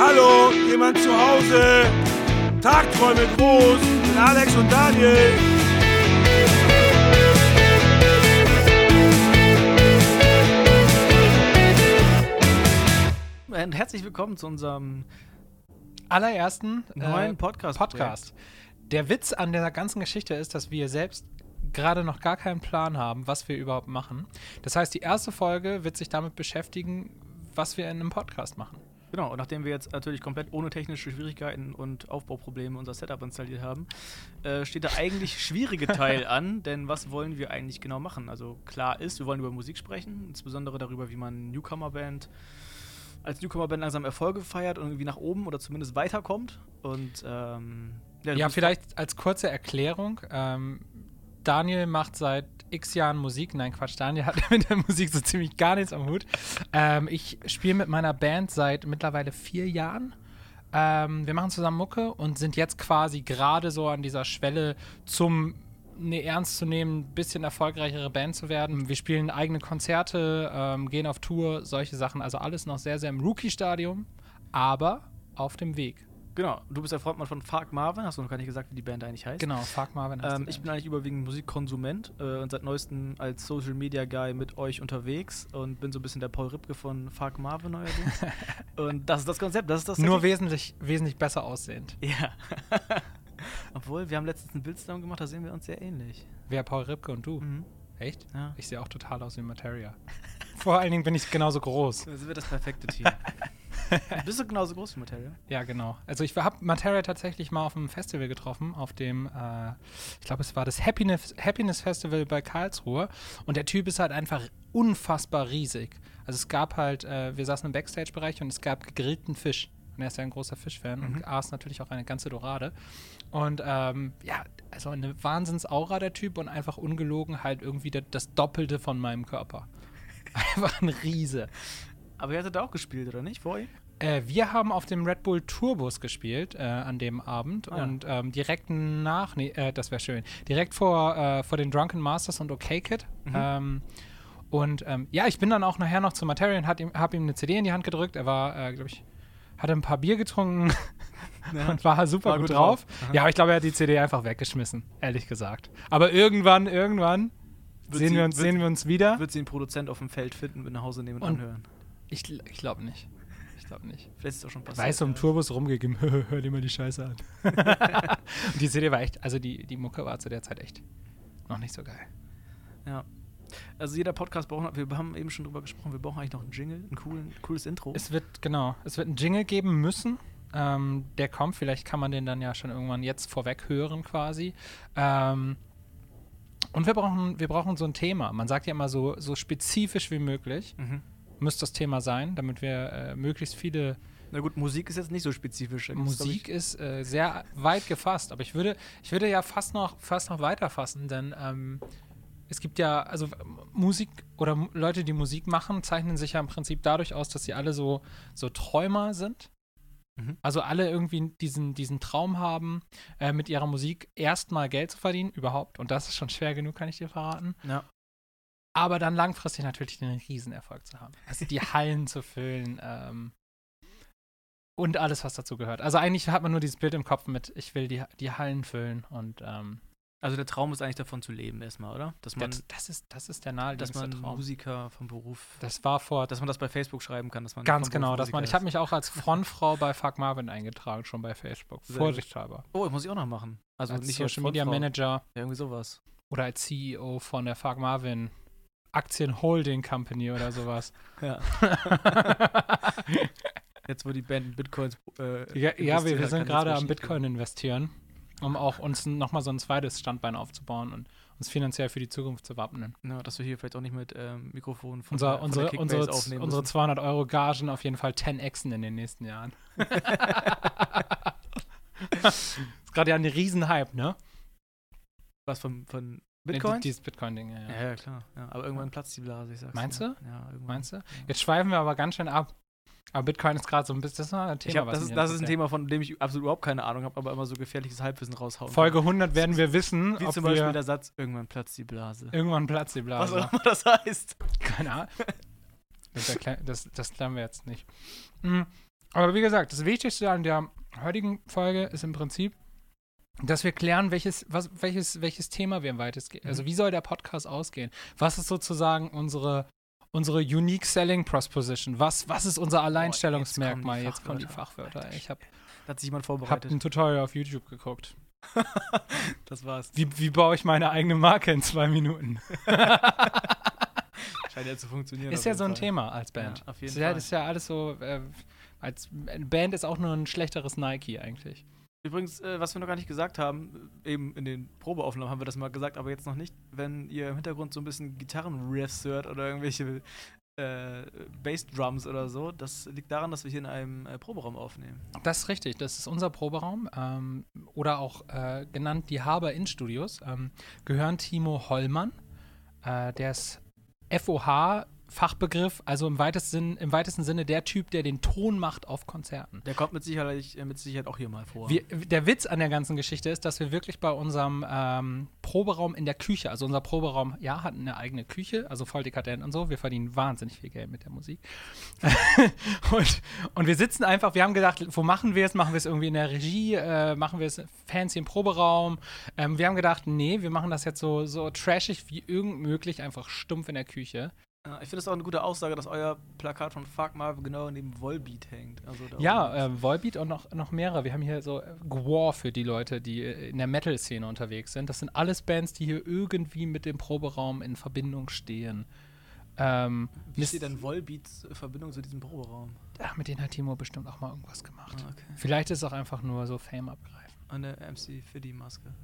Hallo, jemand zu Hause? Tagträume groß mit Alex und Daniel. Und herzlich willkommen zu unserem allerersten neuen äh, Podcast. Podcast. Der Witz an der ganzen Geschichte ist, dass wir selbst gerade noch gar keinen Plan haben, was wir überhaupt machen. Das heißt, die erste Folge wird sich damit beschäftigen, was wir in einem Podcast machen. Genau, und nachdem wir jetzt natürlich komplett ohne technische Schwierigkeiten und Aufbauprobleme unser Setup installiert haben, äh, steht der eigentlich schwierige Teil an, denn was wollen wir eigentlich genau machen? Also klar ist, wir wollen über Musik sprechen, insbesondere darüber, wie man Newcomer-Band als Newcomer-Band langsam Erfolge feiert und irgendwie nach oben oder zumindest weiterkommt. Und ähm, ja, ja vielleicht als kurze Erklärung. Ähm, Daniel macht seit x Jahren Musik. Nein, Quatsch, Daniel hat mit der Musik so ziemlich gar nichts am Hut. Ähm, ich spiele mit meiner Band seit mittlerweile vier Jahren. Ähm, wir machen zusammen Mucke und sind jetzt quasi gerade so an dieser Schwelle zum eine ernst zu nehmen, bisschen erfolgreichere Band zu werden. Wir spielen eigene Konzerte, ähm, gehen auf Tour, solche Sachen. Also alles noch sehr, sehr im Rookie-Stadium, aber auf dem Weg. Genau, du bist der Frontmann von Fark Marvin, hast du noch gar nicht gesagt, wie die Band eigentlich heißt. Genau, Fark Marvin heißt ähm, Ich bin eigentlich überwiegend Musikkonsument äh, und seit neuestem als Social Media Guy mit euch unterwegs und bin so ein bisschen der Paul Ripke von Fark Marvin neuerdings. und das ist das Konzept, das ist das. Nur wesentlich, wesentlich besser aussehend. Ja. Obwohl, wir haben letztens ein Bild zusammen gemacht, da sehen wir uns sehr ähnlich. Wer, Paul Ripke und du? Mhm. Echt? Ja. Ich sehe auch total aus wie Materia. Vor allen Dingen bin ich genauso groß. Dann sind wir das perfekte Team. Bist du genauso groß wie Materia? Ja, genau. Also ich habe Materia tatsächlich mal auf einem Festival getroffen, auf dem, äh, ich glaube, es war das Happiness, Happiness Festival bei Karlsruhe. Und der Typ ist halt einfach unfassbar riesig. Also es gab halt, äh, wir saßen im Backstage-Bereich und es gab gegrillten Fisch. Und er ist ja ein großer Fischfan mhm. und aß natürlich auch eine ganze Dorade. Und ähm, ja, also eine Wahnsinnsaura der Typ und einfach ungelogen halt irgendwie das Doppelte von meinem Körper. Einfach ein Riese. Aber ihr hattet da auch gespielt, oder nicht, vorher? Äh, wir haben auf dem Red Bull Tourbus gespielt äh, an dem Abend ah, und ähm, direkt nach, nee, äh, das wäre schön, direkt vor, äh, vor den Drunken Masters und OK Kid. Mhm. Ähm, und ähm, ja, ich bin dann auch nachher noch zu Material und habe ihm eine CD in die Hand gedrückt. Er war, äh, glaube ich, hatte ein paar Bier getrunken ja. und war super war gut, gut, drauf. drauf. Ja, aber ich glaube, er hat die CD einfach weggeschmissen, ehrlich gesagt. Aber irgendwann, irgendwann sehen, sie, wir uns, wird, sehen wir uns wieder. Wird sie einen Produzent auf dem Feld finden, mit nach Hause nehmen und, und anhören? Ich, ich glaube nicht. Ich glaube nicht. Vielleicht ist es auch schon passiert. Weiß, so im Tourbus rumgegeben, hör dir mal die Scheiße an. und die CD war echt, also die, die Mucke war zu der Zeit echt noch nicht so geil. Ja. Also jeder Podcast braucht, wir haben eben schon drüber gesprochen, wir brauchen eigentlich noch einen Jingle, ein coolen, cooles Intro. Es wird, genau, es wird einen Jingle geben müssen. Ähm, der kommt, vielleicht kann man den dann ja schon irgendwann jetzt vorweg hören quasi. Ähm, und wir brauchen, wir brauchen so ein Thema. Man sagt ja immer so, so spezifisch wie möglich. Mhm müsste das Thema sein, damit wir äh, möglichst viele. Na gut, Musik ist jetzt nicht so spezifisch. Musik ist äh, sehr weit gefasst, aber ich würde, ich würde ja fast noch, fast noch weiter fassen, denn ähm, es gibt ja, also Musik oder Leute, die Musik machen, zeichnen sich ja im Prinzip dadurch aus, dass sie alle so, so Träumer sind. Mhm. Also alle irgendwie diesen, diesen Traum haben, äh, mit ihrer Musik erstmal Geld zu verdienen, überhaupt. Und das ist schon schwer genug, kann ich dir verraten. Ja aber dann langfristig natürlich den Riesenerfolg zu haben. Also die Hallen zu füllen ähm, und alles, was dazu gehört. Also eigentlich hat man nur dieses Bild im Kopf mit, ich will die, die Hallen füllen und ähm, also der Traum ist eigentlich davon zu leben erstmal, oder? Dass man, das, das ist, das ist der naheliegendste Dass man Traum. Musiker vom Beruf. Das war vor. Dass man das bei Facebook schreiben kann, dass man. Ganz genau, dass man. Ich habe mich auch als Frontfrau bei Fuck Marvin eingetragen, schon bei Facebook. Vorsichtshalber. Oh, muss ich auch noch machen. Also als nicht Social Media Manager. Ja, irgendwie sowas. Oder als CEO von der Fuck Marvin Aktienholding Company oder sowas. Ja. Jetzt, wo die Band Bitcoins. Äh, ja, ja wir, wir sind gerade am Bitcoin investieren, um auch uns nochmal so ein zweites Standbein aufzubauen und uns finanziell für die Zukunft zu wappnen. Ja, dass wir hier vielleicht auch nicht mit ähm, Mikrofon von, Unser, von unsere, unsere, aufnehmen unsere 200 Euro Gagen auf jeden Fall 10xen in den nächsten Jahren. ist gerade ja ein Riesenhype, ne? Was von, von Bitcoin? Nee, dieses Bitcoin-Ding, ja, ja. Ja, klar. Ja, aber irgendwann platzt die Blase, ich sag's Meinst ja. du? Ja, irgendwann. Meinst du? Jetzt schweifen wir aber ganz schön ab. Aber Bitcoin ist gerade so ein bisschen das ist ein Thema. Hab, das ist, das ist ein Thema, von dem ich absolut überhaupt keine Ahnung habe, aber immer so gefährliches Halbwissen raushauen. Folge 100 werden wir wissen, Wie ob zum Beispiel der Satz, irgendwann platzt die Blase. Irgendwann platzt die Blase. Was auch immer das heißt. Keine Ahnung. Das, das, das klären wir jetzt nicht. Mhm. Aber wie gesagt, das Wichtigste an der heutigen Folge ist im Prinzip, dass wir klären, welches, was, welches, welches Thema wir im weitestgehend. Also, wie soll der Podcast ausgehen? Was ist sozusagen unsere, unsere Unique Selling Proposition? Was, was ist unser Alleinstellungsmerkmal? Jetzt kommen die Fachwörter. Alter, Ich habe hat sich jemand hab vorbereitet. ein Tutorial auf YouTube geguckt. das war's. Wie, wie baue ich meine eigene Marke in zwei Minuten? Scheint ja zu funktionieren. Ist ja so ein Fall. Thema als Band. Ja, auf jeden ist, ja, Fall. das ist ja alles so. Äh, als Band ist auch nur ein schlechteres Nike eigentlich. Übrigens, äh, was wir noch gar nicht gesagt haben, äh, eben in den Probeaufnahmen haben wir das mal gesagt, aber jetzt noch nicht, wenn ihr im Hintergrund so ein bisschen Gitarrenriffs hört oder irgendwelche äh, Bassdrums oder so, das liegt daran, dass wir hier in einem äh, Proberaum aufnehmen. Das ist richtig, das ist unser Proberaum ähm, oder auch äh, genannt die Haber In Studios. Ähm, gehören Timo Hollmann, äh, der ist FOH. Fachbegriff, also im weitesten, im weitesten Sinne der Typ, der den Ton macht auf Konzerten. Der kommt mit Sicherheit, äh, mit Sicherheit auch hier mal vor. Wir, der Witz an der ganzen Geschichte ist, dass wir wirklich bei unserem ähm, Proberaum in der Küche, also unser Proberaum, ja, hat eine eigene Küche, also voll dekadent und so. Wir verdienen wahnsinnig viel Geld mit der Musik. und, und wir sitzen einfach, wir haben gedacht, wo machen wir es? Machen wir es irgendwie in der Regie? Äh, machen wir es fancy im Proberaum? Ähm, wir haben gedacht, nee, wir machen das jetzt so, so trashig wie irgend möglich, einfach stumpf in der Küche. Ich finde es auch eine gute Aussage, dass euer Plakat von Fuck Marvel genau neben Volbeat hängt. Also. Ja, äh, Volbeat und noch, noch mehrere. Wir haben hier so äh, Gwar für die Leute, die äh, in der Metal-Szene unterwegs sind. Das sind alles Bands, die hier irgendwie mit dem Proberaum in Verbindung stehen. Ähm, Wie steht denn Volbeats äh, Verbindung zu diesem Proberaum? Ach, mit denen hat Timo bestimmt auch mal irgendwas gemacht. Ah, okay. Vielleicht ist es auch einfach nur so Fame abgreifen. An der MC Fiddy Maske.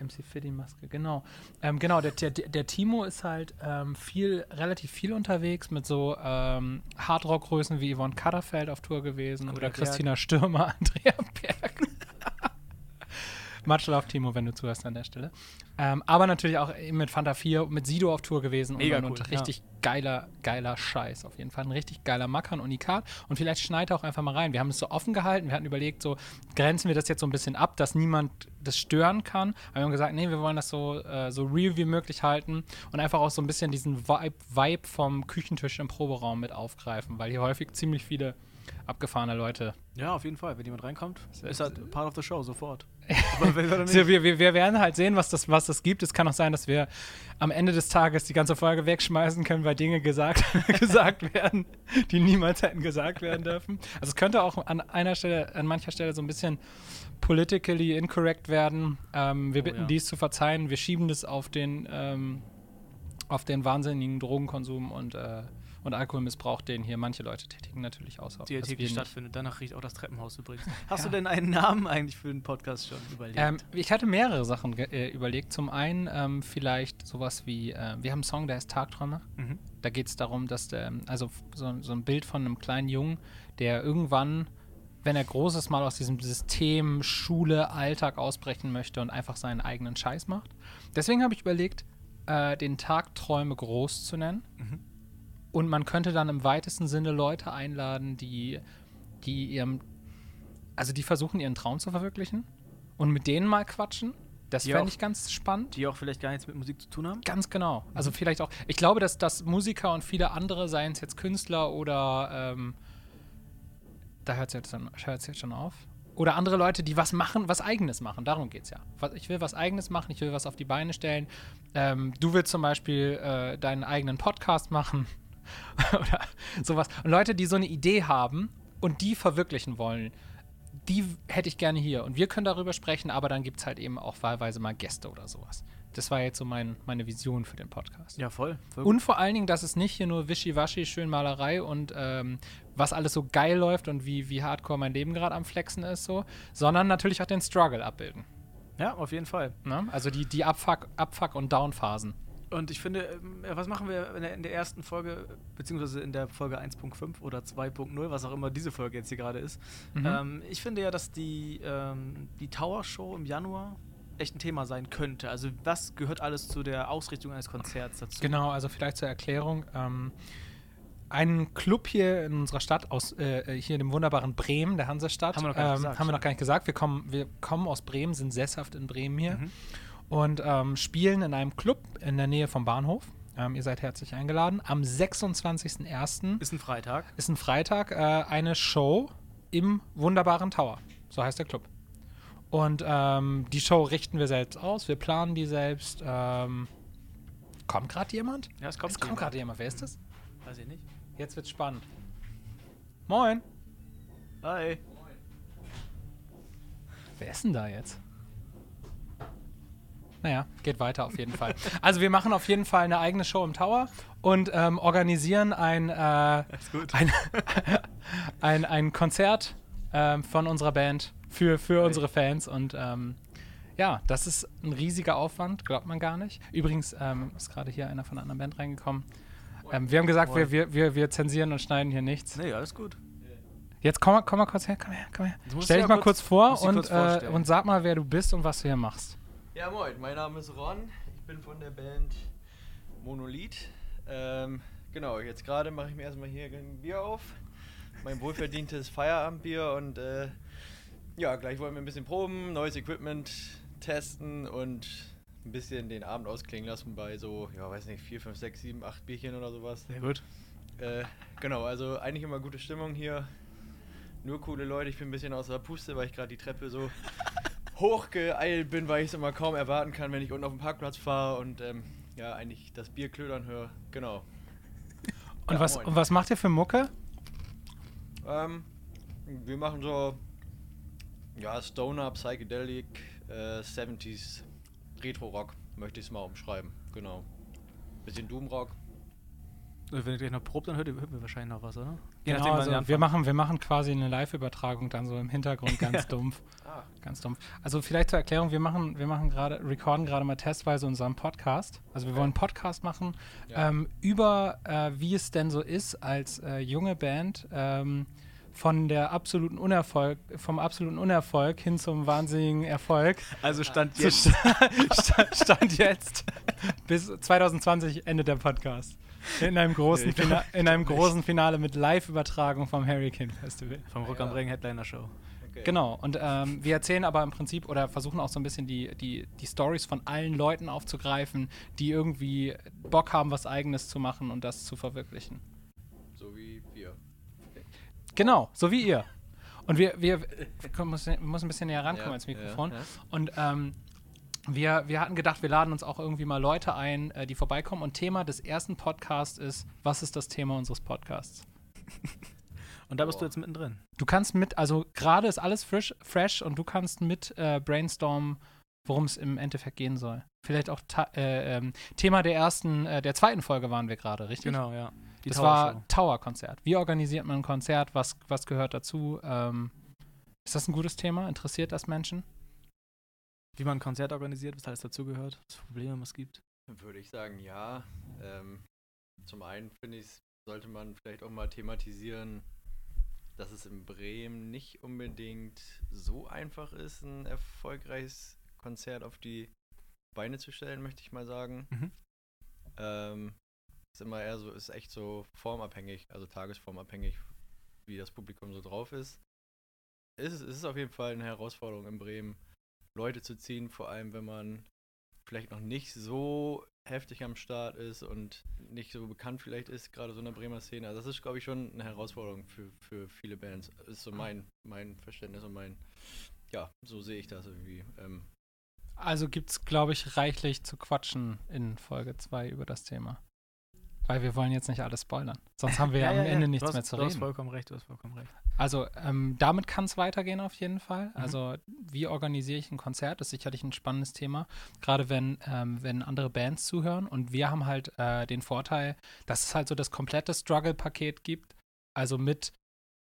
MC Fiddy Maske, genau. Ähm, genau, der, der, der Timo ist halt ähm, viel, relativ viel unterwegs mit so ähm, Hardrock-Größen wie Yvonne Katterfeld auf Tour gewesen Andrea oder Christina Stürmer, Andrea Berg. Much love, Timo, wenn du zuhörst an der Stelle. Ähm, aber natürlich auch mit Fanta 4, mit Sido auf Tour gewesen Mega und, cool, und ja. richtig geiler, geiler Scheiß auf jeden Fall. Ein richtig geiler Macker, ein Unikat. Und vielleicht schneid er auch einfach mal rein. Wir haben es so offen gehalten. Wir hatten überlegt, so grenzen wir das jetzt so ein bisschen ab, dass niemand das stören kann. Aber wir haben gesagt, nee, wir wollen das so, äh, so real wie möglich halten und einfach auch so ein bisschen diesen Vibe, Vibe vom Küchentisch im Proberaum mit aufgreifen, weil hier häufig ziemlich viele abgefahrene Leute Ja, auf jeden Fall. Wenn jemand reinkommt, ist halt part of the show, sofort. Aber wir, wir, wir werden halt sehen, was das, was das gibt. Es kann auch sein, dass wir am Ende des Tages die ganze Folge wegschmeißen können, weil Dinge gesagt, gesagt werden, die niemals hätten gesagt werden dürfen. Also es könnte auch an einer Stelle, an mancher Stelle so ein bisschen politically incorrect werden. Ähm, wir Oh, bitten ja. dies zu verzeihen. Wir schieben das auf den, ähm, auf den wahnsinnigen Drogenkonsum und, äh, und Alkoholmissbrauch, den hier manche Leute tätigen, natürlich aus. die täglich stattfindet. Danach riecht auch das Treppenhaus übrigens. Hast Ja. du denn einen Namen eigentlich für den Podcast schon überlegt? Ähm, ich hatte mehrere Sachen äh, überlegt. Zum einen ähm, vielleicht sowas wie, äh, wir haben einen Song, der heißt Tagträume. mhm. Da geht es darum, dass der, also f- so, so ein Bild von einem kleinen Jungen, der irgendwann, wenn er groß ist, mal aus diesem System Schule, Alltag ausbrechen möchte und einfach seinen eigenen Scheiß macht. Deswegen habe ich überlegt, äh, den Tagträume groß zu nennen. Mhm. Und man könnte dann im weitesten Sinne Leute einladen, die, die ihrem, also die versuchen, ihren Traum zu verwirklichen und mit denen mal quatschen. Das fände ich ganz spannend. Die auch vielleicht gar nichts mit Musik zu tun haben? Ganz genau. Also vielleicht auch, ich glaube, dass, dass Musiker und viele andere, seien es jetzt Künstler oder ähm, da hört es jetzt, hört's jetzt schon auf. Oder andere Leute, die was machen, was Eigenes machen. Darum geht es ja. Ich will was Eigenes machen, ich will was auf die Beine stellen. Ähm, du willst zum Beispiel äh, deinen eigenen Podcast machen oder sowas. Und Leute, die so eine Idee haben und die verwirklichen wollen, die hätte ich gerne hier. Und wir können darüber sprechen, aber dann gibt es halt eben auch wahlweise mal Gäste oder sowas. Das war jetzt so mein, meine Vision für den Podcast. Ja, voll. voll Und vor allen Dingen, dass es nicht hier nur Wischiwaschi, schön Malerei und ähm, was alles so geil läuft und wie, wie hardcore mein Leben gerade am Flexen ist, so, sondern natürlich auch den Struggle abbilden. ja, auf jeden Fall. Ne? Also die, die Abfuck, Abfuck- und Down-Phasen. Und ich finde, ähm, ja, was machen wir in der, in der ersten Folge, beziehungsweise in der Folge 1.5 oder 2.0, was auch immer diese Folge jetzt hier gerade ist? Mhm. Ähm, ich finde ja, dass die, ähm, die Tower Show im Januar echt ein Thema sein könnte. Also, was gehört alles zu der Ausrichtung eines Konzerts dazu? Genau, also vielleicht zur Erklärung. Ähm, ein Club hier in unserer Stadt, aus, äh, hier in dem wunderbaren Bremen, der Hansestadt, Haben wir noch gar nicht ähm, gesagt, wir noch gar nicht gesagt. Wir kommen, wir kommen aus Bremen, sind sesshaft in Bremen hier Mhm. Und ähm, spielen in einem Club in der Nähe vom Bahnhof. Ähm, ihr seid herzlich eingeladen. Am 26.01. Ist ein Freitag. ist ein Freitag äh, eine Show im wunderbaren Tower. So heißt der Club. Und ähm, die Show richten wir selbst aus, wir planen die selbst. Ähm, kommt gerade jemand? Ja, es kommt. Es kommt gerade jemand. Wer ist das? Weiß ich nicht. Jetzt wird's spannend. Moin. Hi. Wer ist denn da jetzt? Naja, geht weiter auf jeden Fall. Also wir machen auf jeden Fall eine eigene Show im Tower und ähm, organisieren ein, äh, ein, ein, ein Konzert ähm, von unserer Band für, für unsere Fans. Und ähm, ja, das ist ein riesiger Aufwand, glaubt man gar nicht. Übrigens ähm, ist gerade hier einer von einer anderen Band reingekommen. Ähm, wir haben gesagt, wir, wir, wir, wir zensieren und schneiden hier nichts. Nee, alles gut. Jetzt komm, mal- komm mal kurz her, komm her, komm her. Stell dich mal kurz- kurz vor und, kurz äh, und sag mal, wer du bist und was du hier machst. Ja, moin, mein Name ist Ron. Ich bin von der Band Monolith. Ähm, genau, jetzt gerade mache ich mir erstmal hier ein Bier auf. Mein wohlverdientes Feierabendbier und äh, ja, gleich wollen wir ein bisschen proben, neues Equipment testen und ein bisschen den Abend ausklingen lassen bei so, ja, weiß nicht, 4, 5, 6, 7, 8 Bierchen oder sowas. Sehr gut. Äh, genau, also eigentlich immer gute Stimmung hier. Nur coole Leute. Ich bin ein bisschen außer Puste, weil ich gerade die Treppe so hochgeeilt bin, weil ich es immer kaum erwarten kann, wenn ich unten auf dem Parkplatz fahre und ähm, ja, eigentlich das Bier klödern höre. Genau. Und, Ja, was, moin. und was macht ihr für Mucke? Ähm, wir machen so, ja, Stoner, Psychedelic, äh, 70s, Retro-Rock, möchte ich es mal umschreiben. Genau. Bisschen Doom-Rock. Wenn ihr gleich noch probt, dann hört ihr, hört ihr wahrscheinlich noch was, oder? Je Genau, nachdem, also wir, machen, wir machen quasi eine Live-Übertragung dann so im Hintergrund ganz dumpf. Ah, Ganz dumpf. Also vielleicht zur Erklärung, wir machen, wir machen gerade, recorden gerade mal testweise unseren Podcast. Also wir wollen einen Podcast machen Ja. ähm, über, äh, wie es denn so ist, als äh, junge Band ähm, von der absoluten Unerfolg, vom absoluten Unerfolg hin zum wahnsinnigen Erfolg. Also stand jetzt. Sta- Stand jetzt bis 2020 endet der Podcast. In einem großen, Fina in einem großen Finale mit Live-Übertragung vom Hurricane Festival. Vom Rock am Ja. Ring Headliner Show. okay. Genau, und ähm, wir erzählen aber im Prinzip oder versuchen auch so ein bisschen die, die, die Stories von allen Leuten aufzugreifen, die irgendwie Bock haben, was Eigenes zu machen und das zu verwirklichen. So wie wir. Genau, so wie ihr. Und wir, wir, wir können- muss, wir müssen ein bisschen näher rankommen Ja, ans Mikrofon. ja, ja. Und ähm, wir, wir hatten gedacht, wir laden uns auch irgendwie mal Leute ein, äh, die vorbeikommen. Und Thema des ersten Podcasts ist, was ist das Thema unseres Podcasts? Und da bist du Boah. jetzt mittendrin. Du kannst mit, also gerade ist alles frisch, fresh und du kannst mit äh, brainstormen, worum es im Endeffekt gehen soll. Vielleicht auch äh, ähm, Thema der ersten, äh, der zweiten Folge waren wir gerade, richtig? Genau, ja. Die das Tower war. Tower-Konzert. Wie organisiert man ein Konzert? Was, was gehört dazu? Ähm, ist das ein gutes Thema? Interessiert das Menschen? Wie man ein Konzert organisiert, was alles dazugehört, was Probleme es gibt. Würde ich sagen, ja. Ähm, zum einen finde ich, sollte man vielleicht auch mal thematisieren, dass es in Bremen nicht unbedingt so einfach ist, ein erfolgreiches Konzert auf die Beine zu stellen, möchte ich mal sagen. Mhm. Ähm, ist immer eher so, ist echt so formabhängig, also tagesformabhängig, wie das Publikum so drauf ist. Es ist, es ist auf jeden Fall eine Herausforderung in Bremen, Leute zu ziehen, vor allem wenn man vielleicht noch nicht so heftig am Start ist und nicht so bekannt vielleicht ist, gerade so in der Bremer Szene. Also das ist, glaube ich, schon eine Herausforderung für, für viele Bands. Ist so mein, mein Verständnis und mein, ja, so sehe ich das irgendwie. Ähm, Also gibt es, glaube ich, reichlich zu quatschen in Folge 2 über das Thema. Weil wir wollen jetzt nicht alles spoilern. Sonst haben wir ja, am Ende nichts hast, mehr zu Du hast reden. vollkommen recht, du hast vollkommen recht. Also ähm, damit kann es weitergehen auf jeden Fall. Mhm. Also wie organisiere ich ein Konzert, ist sicherlich ein spannendes Thema. Gerade wenn, ähm, wenn andere Bands zuhören. Und wir haben halt äh, den Vorteil, dass es halt so das komplette Struggle-Paket gibt. Also mit,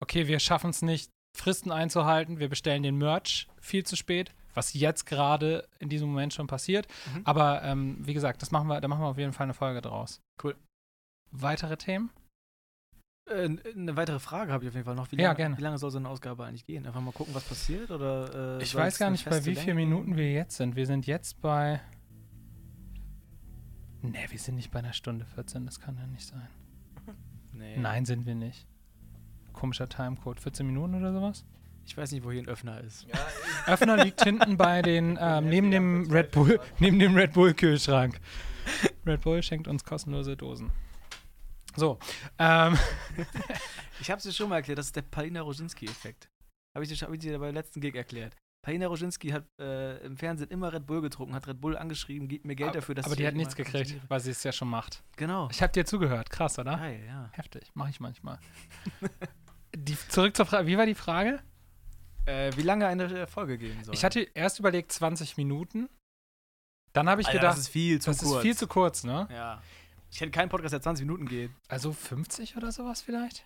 okay, wir schaffen es nicht, Fristen einzuhalten, wir bestellen den Merch viel zu spät, was jetzt gerade in diesem Moment schon passiert. Mhm. Aber ähm, wie gesagt, das machen wir, da machen wir auf jeden Fall eine Folge draus. Cool. Weitere Themen? Äh, eine weitere Frage habe ich auf jeden Fall noch. Wie Ja, lange, gerne. Wie lange soll so eine Ausgabe eigentlich gehen? Einfach mal gucken, was passiert? Oder, äh, Ich weiß gar nicht, bei wie vielen Minuten wir jetzt sind. Wir sind jetzt bei. Ne, wir sind nicht bei einer Stunde 14, das kann ja nicht sein. Nee. Nein, sind wir nicht. Komischer Timecode. 14 Minuten oder sowas? Ich weiß nicht, wo hier ein Öffner ist. ja, Öffner liegt hinten bei den, ähm, neben dem Red Bull, neben dem Red Bull Kühlschrank. Red Bull schenkt uns kostenlose Dosen. So. Ähm, Ich habe es dir schon mal erklärt, das ist der Palina Roginski-Effekt. Habe ich, dir- hab ich dir beim letzten Gig erklärt. Palina Roginski hat äh, im Fernsehen immer Red Bull getrunken, hat Red Bull angeschrieben, gibt mir Geld dafür, dass aber die hat nichts gekriegt, weil sie es ja schon macht. Genau. Ich habe dir zugehört. Krass, oder? Geil, ja. Heftig. Mache ich manchmal. die, zurück zur Frage. Wie war die Frage? Äh, wie lange eine Folge gehen soll. Ich hatte erst überlegt 20 Minuten. Dann habe ich Alter, gedacht, das ist viel zu das kurz. ist viel zu kurz, ne? Ja. Ich hätte keinen Podcast, der 20 Minuten geht. Also 50 oder sowas vielleicht?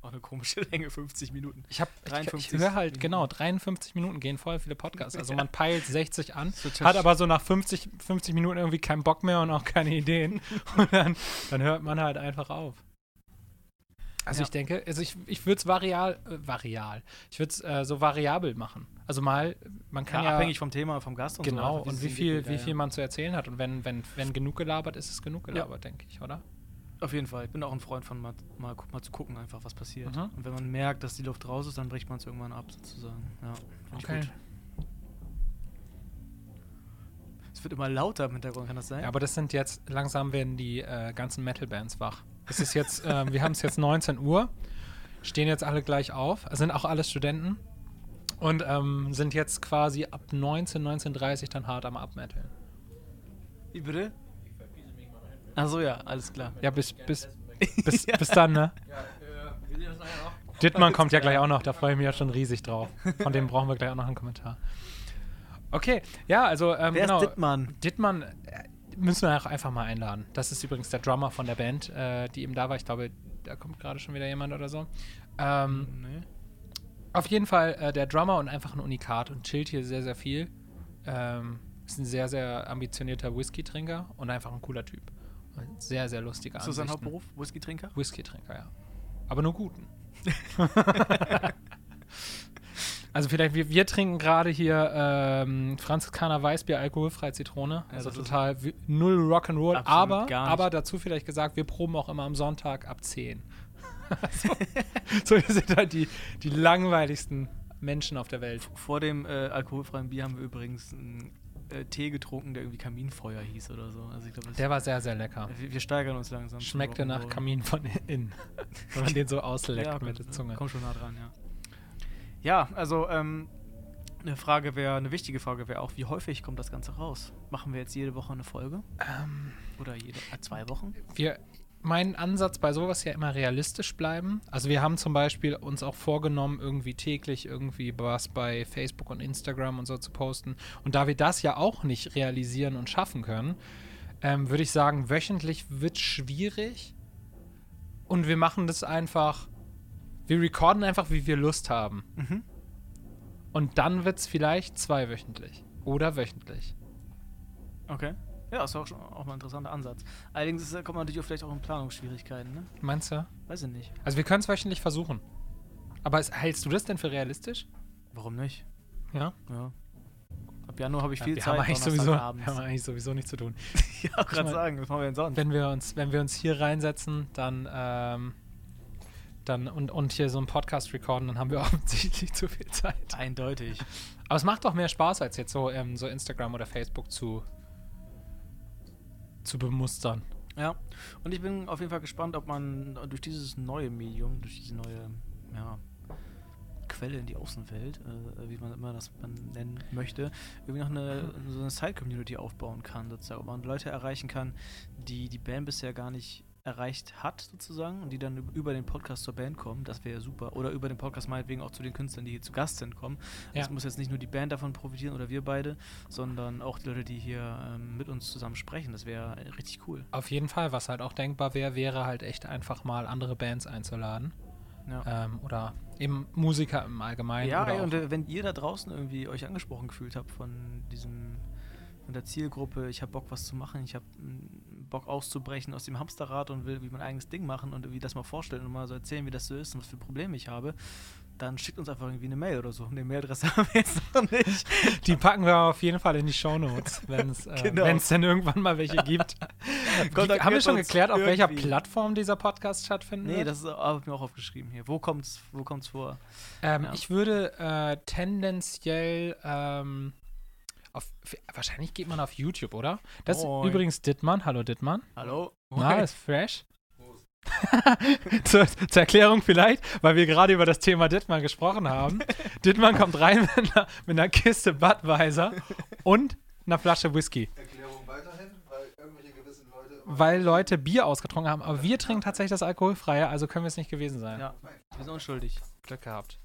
Auch eine komische Länge, 50 Minuten. Ich, hab- ich, ich 53 höre halt, Minuten. genau, 53 Minuten gehen voll viele Podcasts. Also man peilt 60 an, hat aber so nach 50, 50 Minuten irgendwie keinen Bock mehr und auch keine Ideen. Und dann, dann hört man halt einfach auf. Also Ja. ich denke, also ich, ich würde es varial, äh, varial, ich würde es äh, so variabel machen. Also mal, man kann ja, ja, abhängig vom Thema, vom Gast und so. genau, und wie viel, wie ja, viel man zu erzählen hat. Und wenn, wenn, wenn genug gelabert ist, ist genug gelabert, denke ich, oder? Auf jeden Fall. Ich bin auch ein Freund von mal, mal, mal zu gucken, einfach was passiert. Mhm. Und wenn man merkt, dass die Luft raus ist, dann bricht man es irgendwann ab, sozusagen. Ja, Okay. gut. Es wird immer lauter im Hintergrund, kann das sein? Ja, aber das sind jetzt, langsam werden die äh, ganzen Metal-Bands wach. Es ist jetzt, ähm, wir haben es jetzt 19 Uhr, stehen jetzt alle gleich auf, sind auch alle Studenten und ähm, sind jetzt quasi ab 19, 19.30 dann hart am Abmetteln. Wie bitte? Achso, ja, alles klar. Ja, bis, bis, bis, bis dann, ne? wir sehen uns nachher noch. Dittmann kommt ja gleich auch noch, da freue ich mich ja schon riesig drauf. Von dem brauchen wir gleich auch noch einen Kommentar. Okay, ja, also ähm, Wer genau. ist Dittmann? Dittmann äh, müssen wir auch einfach mal einladen. Das ist übrigens der Drummer von der Band, äh, die eben da war. Ich glaube, da kommt gerade schon wieder jemand oder so. Ähm, Nee. auf jeden Fall äh, der Drummer und einfach ein Unikat und chillt hier sehr, sehr viel. Ähm, ist ein sehr, sehr ambitionierter Whisky-Trinker und einfach ein cooler Typ. Und Sehr, sehr lustiger Ist das sein. Hauptberuf? Whisky-Trinker? Whisky-Trinker, ja. Aber nur guten. also vielleicht, wir, wir trinken gerade hier ähm, Franziskaner Weißbier, alkoholfreie Zitrone. Ja, Also ist total null Rock'n'Roll. Aber, aber dazu vielleicht gesagt, wir proben auch immer am Sonntag ab 10. so, wir sind halt die, die langweiligsten Menschen auf der Welt. Vor dem äh, alkoholfreien Bier haben wir übrigens einen äh, Tee getrunken, der irgendwie Kaminfeuer hieß oder so. Also ich glaube, Der war sehr, sehr lecker. wir, wir steigern uns langsam. Schmeckte nach. Kamin von innen. Wenn man den so ausleckt Ja, mit komm, der Zunge. Komm schon nah dran, ja. Ja, also ähm, eine Frage wäre, eine wichtige Frage wäre auch, wie häufig kommt das Ganze raus? Machen wir jetzt jede Woche eine Folge? Ähm, Oder jede äh, zwei Wochen? wir, mein Ansatz bei sowas ja immer realistisch bleiben. Also wir haben zum Beispiel uns auch vorgenommen, irgendwie täglich irgendwie was bei Facebook und Instagram und so zu posten. Und da wir das ja auch nicht realisieren und schaffen können, ähm, würde ich sagen, wöchentlich wird schwierig. Und wir machen das einfach, wir recorden einfach, wie wir Lust haben. Mhm. Und dann wird es vielleicht zweiwöchentlich oder wöchentlich. Okay. Ja, ist auch schon auch mal ein interessanter Ansatz. Allerdings ist, kommt man natürlich auch vielleicht auch in Planungsschwierigkeiten, ne? Meinst du? Weiß ich nicht. Also wir können es wöchentlich versuchen. Aber ist, hältst du das denn für realistisch? Warum nicht? Ja. Ja. Ab Januar habe ich viel wir, Zeit. haben eigentlich sowieso, wir Donnerstagabends. haben eigentlich sowieso nichts zu tun. ja, gerade sagen, was machen wir denn sonst? Wenn wir uns, wenn wir uns hier reinsetzen, dann, ähm, dann und, und hier so einen Podcast recorden, dann haben wir offensichtlich zu viel Zeit. Eindeutig. Aber es macht doch mehr Spaß, als jetzt so, ähm, so Instagram oder Facebook zu, zu bemustern. Ja, und ich bin auf jeden Fall gespannt, ob man durch dieses neue Medium, durch diese neue ja, Quelle in die Außenwelt, äh, wie man immer das man nennen möchte, irgendwie noch eine, so eine Side-Community aufbauen kann, sozusagen. Ob man Leute erreichen kann, die die Band bisher gar nicht erreicht hat, sozusagen, und die dann üb- über den Podcast zur Band kommen, das wäre super. Oder über den Podcast meinetwegen auch zu den Künstlern, die hier zu Gast sind, kommen. Ja. Es muss jetzt nicht nur die Band davon profitieren oder wir beide, sondern auch die Leute, die hier ähm, mit uns zusammen sprechen. Das wäre richtig cool. Auf jeden Fall, was halt auch denkbar wäre, wäre halt echt einfach mal andere Bands einzuladen. Ja. Ähm, oder eben Musiker im Allgemeinen. Ja, ey, und äh, wenn ihr da draußen irgendwie euch angesprochen gefühlt habt von diesem, von der Zielgruppe, ich habe Bock, was zu machen, ich habe Bock auszubrechen aus dem Hamsterrad und will wie mein eigenes Ding machen und irgendwie das mal vorstellen und mal so erzählen, wie das so ist und was für Probleme ich habe, dann schickt uns einfach irgendwie eine Mail oder so. Eine Mailadresse haben wir jetzt noch nicht. die packen wir auf jeden Fall in die Shownotes, wenn es äh, Genau. denn irgendwann mal welche gibt. Haben wir schon geklärt, auf welcher irgendwie. Plattform dieser Podcast stattfinden Nee, das habe ich mir auch aufgeschrieben hier. Wo kommt's, wo kommt's vor? Ähm, Ja. Ich würde äh, tendenziell ähm, auf, wahrscheinlich geht man auf YouTube, oder? Das Moin. ist übrigens Dittmann. Hallo Dittmann. Hallo? Na, ist fresh. Zur, zur Erklärung vielleicht, weil wir gerade über das Thema Dittmann gesprochen haben. Dittmann kommt rein mit einer, mit einer Kiste Budweiser und einer Flasche Whisky. Erklärung weiterhin, weil irgendwelche gewissen Leute. Weil Leute Bier ausgetrunken haben. Aber wir trinken tatsächlich das Alkoholfreie, also können wir es nicht gewesen sein. Ja, wir sind unschuldig. Glück gehabt.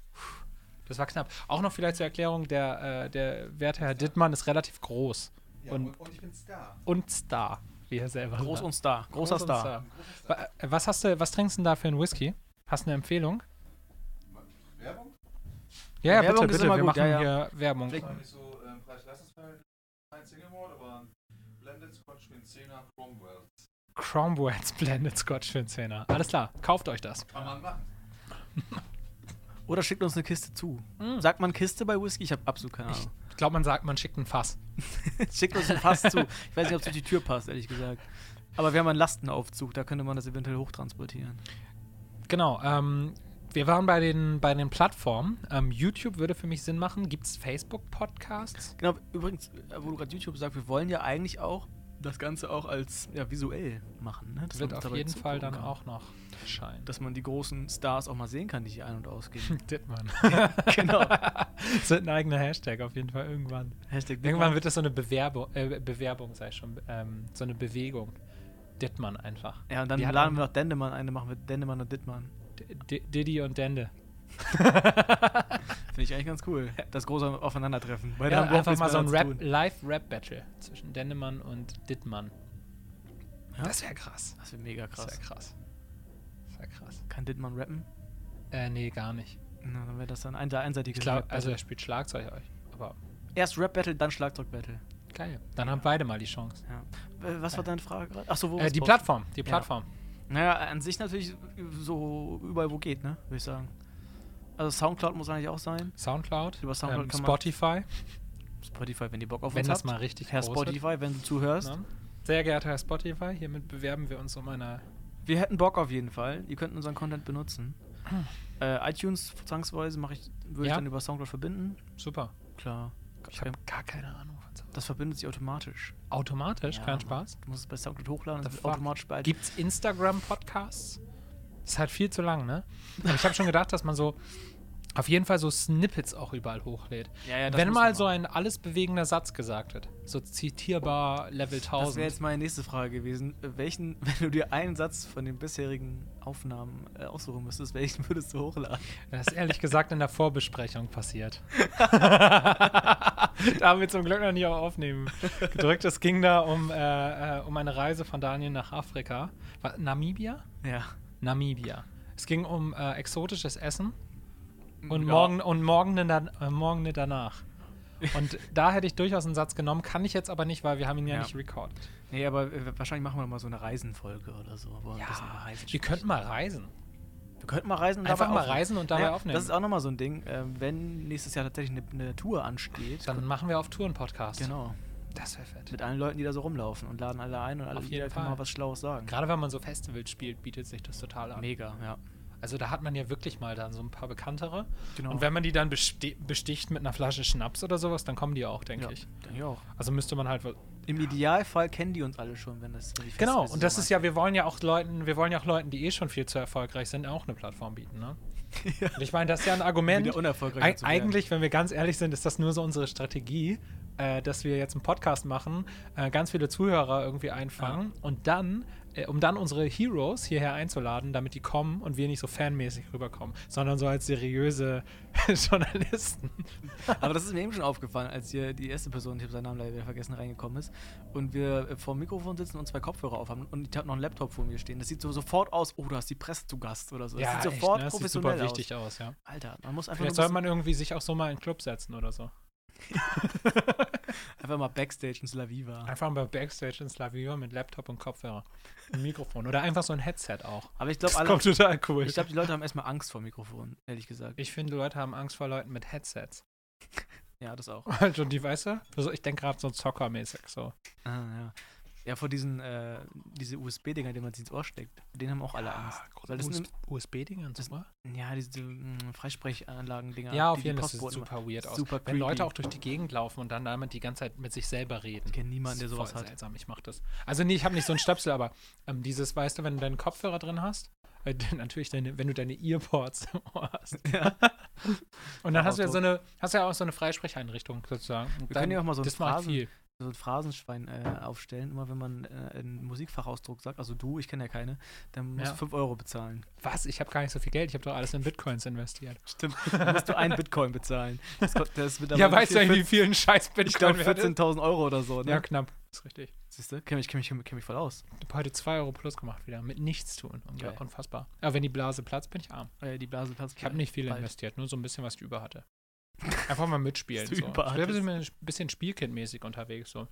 Das war knapp. Auch noch vielleicht zur Erklärung, der, äh, der werte Herr Dittmann ist relativ groß. Ja, Und- und, und ich bin Star. Und Star, wie er selber Groß sagt. und Star. Großer Groß und Star. Wa- äh, Was hast du, was trinkst du denn da für einen Whisky? Hast du eine Empfehlung? Werbung? Ja, ja, Werbung bitte, bitte. Wir gut, machen ja, hier Werbung. War nicht so ähm, Preis-Leistungsverhältnis, kein Single Malt, aber ein Blended Scotch für einen 10er Cromwell. Cromwell's Blended Scotch Zehner. Alles klar, kauft euch das. Kann man machen. Oder schickt uns eine Kiste zu. Mm. Sagt man Kiste bei Whisky? Ich habe absolut keine Ich Ahnung. glaube, man sagt, man schickt ein Fass. schickt uns ein Fass zu. Ich weiß nicht, ob es durch die Tür passt, ehrlich gesagt. Aber wir haben einen Lastenaufzug, da könnte man das eventuell hochtransportieren. Genau, ähm, wir waren bei den, bei den Plattformen. Ähm, YouTube würde für mich Sinn machen. Gibt es Facebook-Podcasts? Genau, übrigens, äh, wo du gerade YouTube sagst, wir wollen ja eigentlich auch das Ganze auch als ja, visuell machen. Ne? Dass Wird auf jeden Fall dann kann. auch noch erscheinen. Dass man die großen Stars auch mal sehen kann, die hier ein- und ausgehen. Dittmann. genau. das wird ein eigener Hashtag auf jeden Fall irgendwann. Hashtag Irgendwann wird das so eine Bewerbung, äh, Bewerbung, sei schon, ähm, so eine Bewegung. Dittmann einfach. Ja, und dann Die hat laden wir noch Dendemann ein, dann machen wir Dendemann und Dittmann. D D Diddy und Dende. Finde ich eigentlich ganz cool. Das große Aufeinandertreffen. Beide Ja, haben überhaupt einfach mal so ein miteinander Rap, zu tun. Live-Rap-Battle zwischen Dendemann und Dittmann. Ja? Das wäre krass. Das wäre mega Das krass. wäre krass. Das krass. Kann Dittmann rappen? Äh, nee, gar nicht. Na, dann wäre das dann ein einseitiges Ich glaub, also er spielt Schlagzeug euch. Aber Erst Rap-Battle, dann Schlagzeug-Battle. geil. Dann haben beide mal die Chance. Ja. Äh, Was war deine Frage gerade? Achso, wo Äh, die? Plattform, die Ja. Plattform. Naja, an sich natürlich so überall, wo geht, ne? Würde ich sagen. Also Soundcloud muss eigentlich auch sein. Soundcloud, Über Soundcloud ähm, kann man- Spotify, Spotify, wenn ihr Bock auf wenn uns das habt. mal richtig Herr groß Spotify, wenn du zuhörst. wird. Ne? Sehr geehrter Herr Spotify, hiermit bewerben wir uns um eine Wir hätten Bock auf jeden Fall. Ihr könnt unseren Content benutzen. Hm. äh, iTunes zwangsweise mache ich, würde Ja. ich dann über Soundcloud verbinden. super. Klar. Ich habe gar keine Ahnung. Das verbindet sich automatisch. Automatisch, Ja, kein. Spaß. Du musst es bei Soundcloud hochladen, das wird automatisch bei Gibt's Instagram-Podcasts? Ist halt viel zu lang, ne? Aber ich habe schon gedacht, dass man so auf jeden Fall so Snippets auch überall hochlädt. Ja, ja, Wenn mal so ein alles bewegender Satz gesagt wird, so zitierbar Level Das wäre 1000. jetzt meine nächste Frage gewesen. Welchen, wenn du dir einen Satz von den bisherigen Aufnahmen äh, aussuchen müsstest, welchen würdest du hochladen? Das ist ehrlich gesagt in der Vorbesprechung passiert. da haben wir zum Glück noch nie auf Aufnehmen gedrückt. Es ging da um, äh, äh, um eine Reise von Daniel nach Afrika. War, Namibia? Ja. Namibia. Es ging um äh, exotisches Essen und, Ja. morgen, und morgen, dann, äh, morgen danach. Und da hätte ich durchaus einen Satz genommen, kann ich jetzt aber nicht, weil wir haben ihn ja, Ja. nicht recorded. Nee, aber äh, wahrscheinlich machen wir mal so eine Reisenfolge oder so. Wo Reisen wir könnten mal reisen. Wir könnten mal reisen und Einfach mal aufnehmen. reisen und dabei Naja, aufnehmen. Das ist auch nochmal so ein Ding. ähm, wenn nächstes Jahr tatsächlich eine, eine Tour ansteht, Dann machen wir auf Touren-Podcast. genau, Das wäre fett. mit allen Leuten, die da so rumlaufen und laden alle ein und alle Auf jeder jeden kann Fall. mal was Schlaues sagen. Gerade wenn man so Festivals spielt, bietet sich das total an. Mega, ja. Also da hat man ja wirklich mal dann so ein paar Bekanntere. Genau. Und wenn man die dann besti besticht mit einer Flasche Schnaps oder sowas, dann kommen die auch, denke ja, ich. denke ich auch. Also müsste man halt. Im Idealfall kennen die uns alle schon, wenn das wenn die Genau, und das so ist ja, wir wollen ja auch Leuten, wir wollen ja auch Leuten, die eh schon viel zu erfolgreich sind, auch eine Plattform bieten, ne? Ja. Und ich meine, das ist ja ein Argument. Wieder unerfolgreicher Eig eigentlich, wenn wir ganz ehrlich sind, ist das nur so unsere Strategie, äh, dass wir jetzt einen Podcast machen, äh, ganz viele Zuhörer irgendwie einfangen und dann, äh, um dann unsere Heroes hierher einzuladen, damit die kommen und wir nicht so fanmäßig rüberkommen, sondern so als seriöse Journalisten. Aber das ist mir eben schon aufgefallen, als hier die erste Person, ich habe seinen Namen leider wieder vergessen, reingekommen ist und wir äh, vor dem Mikrofon sitzen und zwei Kopfhörer aufhaben und ich habe noch einen Laptop vor mir stehen. Das sieht so sofort aus, oh, du hast die Presse zu Gast oder so. Das sieht echt, sofort ne? Das sieht super wichtig aus. aus, ja. Alter, man muss einfach, Vielleicht soll man irgendwie sich auch so mal in einen Club setzen oder so. einfach mal Backstage ins La Viva. Einfach mal Backstage ins Lavier mit Laptop und Kopfhörer. Und Mikrofon. Oder einfach so ein Headset auch. Aber ich glaube, Das alle. kommt total cool. Ich glaube, die Leute haben erstmal Angst vor Mikrofon, ehrlich gesagt. Ich finde, Leute haben Angst vor Leuten mit Headsets. Ja, das auch. Also die, weißt du? Also ich denke gerade so zockermäßig so. Ah, ja. Ja, vor diesen äh, diese USB-Dinger, die man sich ins Ohr steckt. Den haben auch alle Angst. Weil das USB-Dinger so. ja, diese mh, Freisprechanlagen-Dinger. Ja, auf die jeden Fall. Das sieht super weird aus. Super Wenn. Leute auch durch die Gegend laufen und dann damit die ganze Zeit mit sich selber reden. Ich kenne niemanden, der sowas voll hat. seltsam, ich mach das. Also nee, ich habe nicht so einen Stöpsel, aber ähm, dieses, weißt du, wenn du deinen Kopfhörer drin hast, äh, natürlich deine, wenn du deine Earpods im Ohr hast. Ja. Und dann hast du ja so eine, hast ja auch so eine Freisprecheinrichtung sozusagen. Und Wir können ja auch mal so ein das Phrasen-. So ein Phrasenschwein äh, aufstellen. Immer wenn man äh, einen Musikfachausdruck sagt, also du, ich kenne ja keine, dann musst Ja. du 5 Euro bezahlen. Was? Ich habe gar nicht so viel Geld. Ich habe doch alles in Bitcoins investiert. Stimmt. Dann musst du einen Bitcoin bezahlen. Das, das ja, weißt du eigentlich, wie viel ein scheiß Ich glaube Bitcoin wert ist? 14.000 Euro oder so, ne? Ja, knapp. Ist richtig. Siehst du? Kenn mich, kenn mich, kenn mich voll aus. Ich habe heute 2 Euro plus gemacht wieder. Mit nichts tun. Geil. unfassbar. Aber wenn die Blase platzt, bin ich arm. Äh, die Blase platzt. Ich habe nicht viel bald. investiert, nur so ein bisschen, was ich über hatte. Einfach mal mitspielen. So. Ich bin ein bisschen, spielkindmäßig unterwegs. So.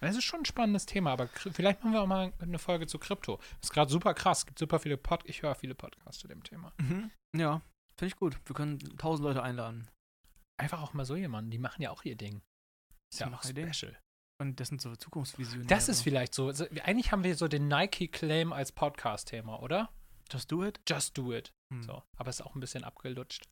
Das ist schon ein spannendes Thema, aber vielleicht machen wir auch mal eine Folge zu Krypto. Ist gerade super krass. Gibt super viele Pod Ich höre viele Podcasts zu dem Thema. Mhm. Ja, finde ich gut. Wir können 1000 Leute einladen. Einfach auch mal so jemanden, die machen ja auch ihr Ding. Ist Die ja auch special. Und das sind so Zukunftsvisionen. Das ist vielleicht so. so. Eigentlich haben wir so den Nike-Claim als Podcast-Thema, oder? Just do it. Just do it. Hm. So. Aber es ist auch ein bisschen abgelutscht.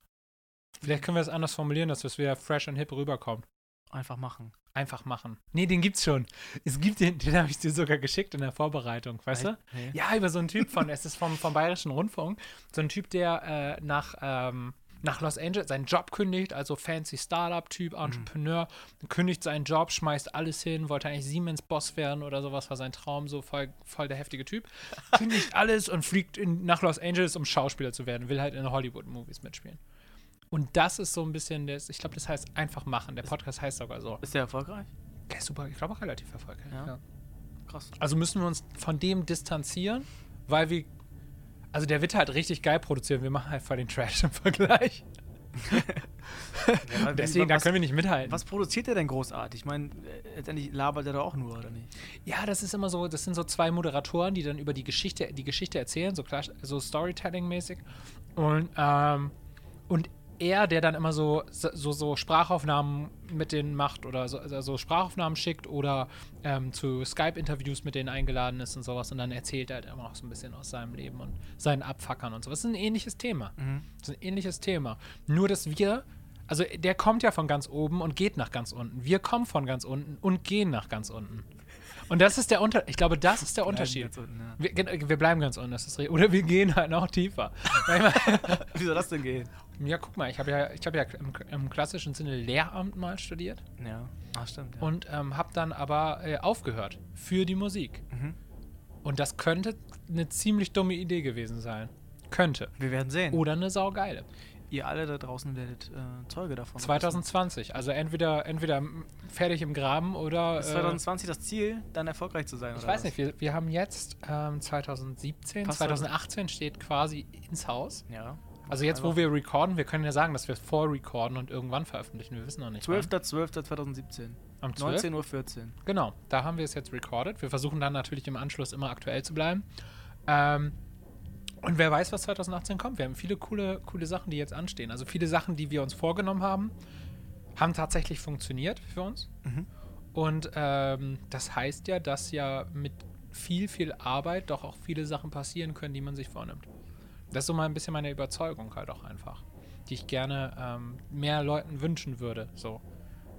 Vielleicht können wir es anders formulieren, dass es wieder fresh und hip rüberkommt. Einfach machen. Einfach machen. Nee, den gibt's schon. Es gibt den, den habe ich dir sogar geschickt in der Vorbereitung, weißt du? Nee. Ja, über so einen Typ von, es ist vom, vom Bayerischen Rundfunk, so ein Typ, der äh, nach, ähm, nach Los Angeles seinen Job kündigt, also fancy Startup-Typ, Entrepreneur, kündigt seinen Job, schmeißt alles hin, wollte eigentlich Siemens-Boss werden oder sowas, war sein Traum, so voll, voll der heftige Typ. Kündigt alles und fliegt in, nach Los Angeles, um Schauspieler zu werden, will halt in Hollywood-Movies mitspielen. Und das ist so ein bisschen, das, ich glaube, das heißt einfach machen. Der Podcast heißt sogar so. Ist der erfolgreich? Der ist super, ich glaube auch relativ erfolgreich. Ja. Ja. Krass. Also müssen wir uns von dem distanzieren, weil wir. Also der wird halt richtig geil produziert. Wir machen halt voll den Trash im Vergleich. Ja, Deswegen, da was, können wir nicht mithalten. was produziert der denn großartig? Ich meine, äh, letztendlich labert er doch auch nur, oder nicht? Ja, das ist immer so, das sind so zwei Moderatoren, die dann über die Geschichte, die Geschichte erzählen, so, so Storytelling-mäßig. Und, ähm, und er, der dann immer so, so, so Sprachaufnahmen mit denen macht oder so, also so Sprachaufnahmen schickt oder ähm, zu Skype-Interviews mit denen eingeladen ist und sowas und dann erzählt er halt immer noch so ein bisschen aus seinem Leben und seinen Abfackern und sowas. Das ist ein ähnliches Thema. Das ist ein ähnliches Thema. Nur, dass wir, also der kommt ja von ganz oben und geht nach ganz unten. Wir kommen von ganz unten und gehen nach ganz unten. Und das ist der Unterschied. Ich glaube, das ist der Unterschied. Unten, ja. Wir, wir bleiben ganz unten, das ist richtig. Oder wir gehen halt noch tiefer. Wie soll das denn gehen? Ja, guck mal, ich habe ja, ich hab ja im, im klassischen Sinne Lehramt mal studiert Ja. Ah, stimmt. Ja. und ähm, habe dann aber äh, aufgehört für die Musik. Mhm. Und das könnte eine ziemlich dumme Idee gewesen sein. Könnte. Wir werden sehen. Oder eine saugeile. Ihr alle da draußen werdet äh, Zeuge davon. 2020. Also entweder, entweder fertig im Graben oder. Ist Äh, 2020 das Ziel, dann erfolgreich zu sein? ich weiß was? nicht, wir, wir haben jetzt ähm, 2017, Passt 2018 steht quasi ins Haus. Ja. Also jetzt, wo wir recorden, wir können ja sagen, dass wir vorrecorden und irgendwann veröffentlichen. Wir wissen noch nicht. wann. 12.12.2017. Am 12. 19.14 Uhr. Genau, da haben wir es jetzt recorded. Wir versuchen dann natürlich im Anschluss immer aktuell zu bleiben. Ähm, und wer weiß, was 2018 kommt. Wir haben viele coole, coole Sachen, die jetzt anstehen. Also viele Sachen, die wir uns vorgenommen haben, haben tatsächlich funktioniert für uns. Mhm. Und ähm, das heißt ja, dass ja mit viel, viel Arbeit doch auch viele Sachen passieren können, die man sich vornimmt. Das ist so mal ein bisschen meine Überzeugung halt auch einfach, die ich gerne ähm, mehr Leuten wünschen würde. So,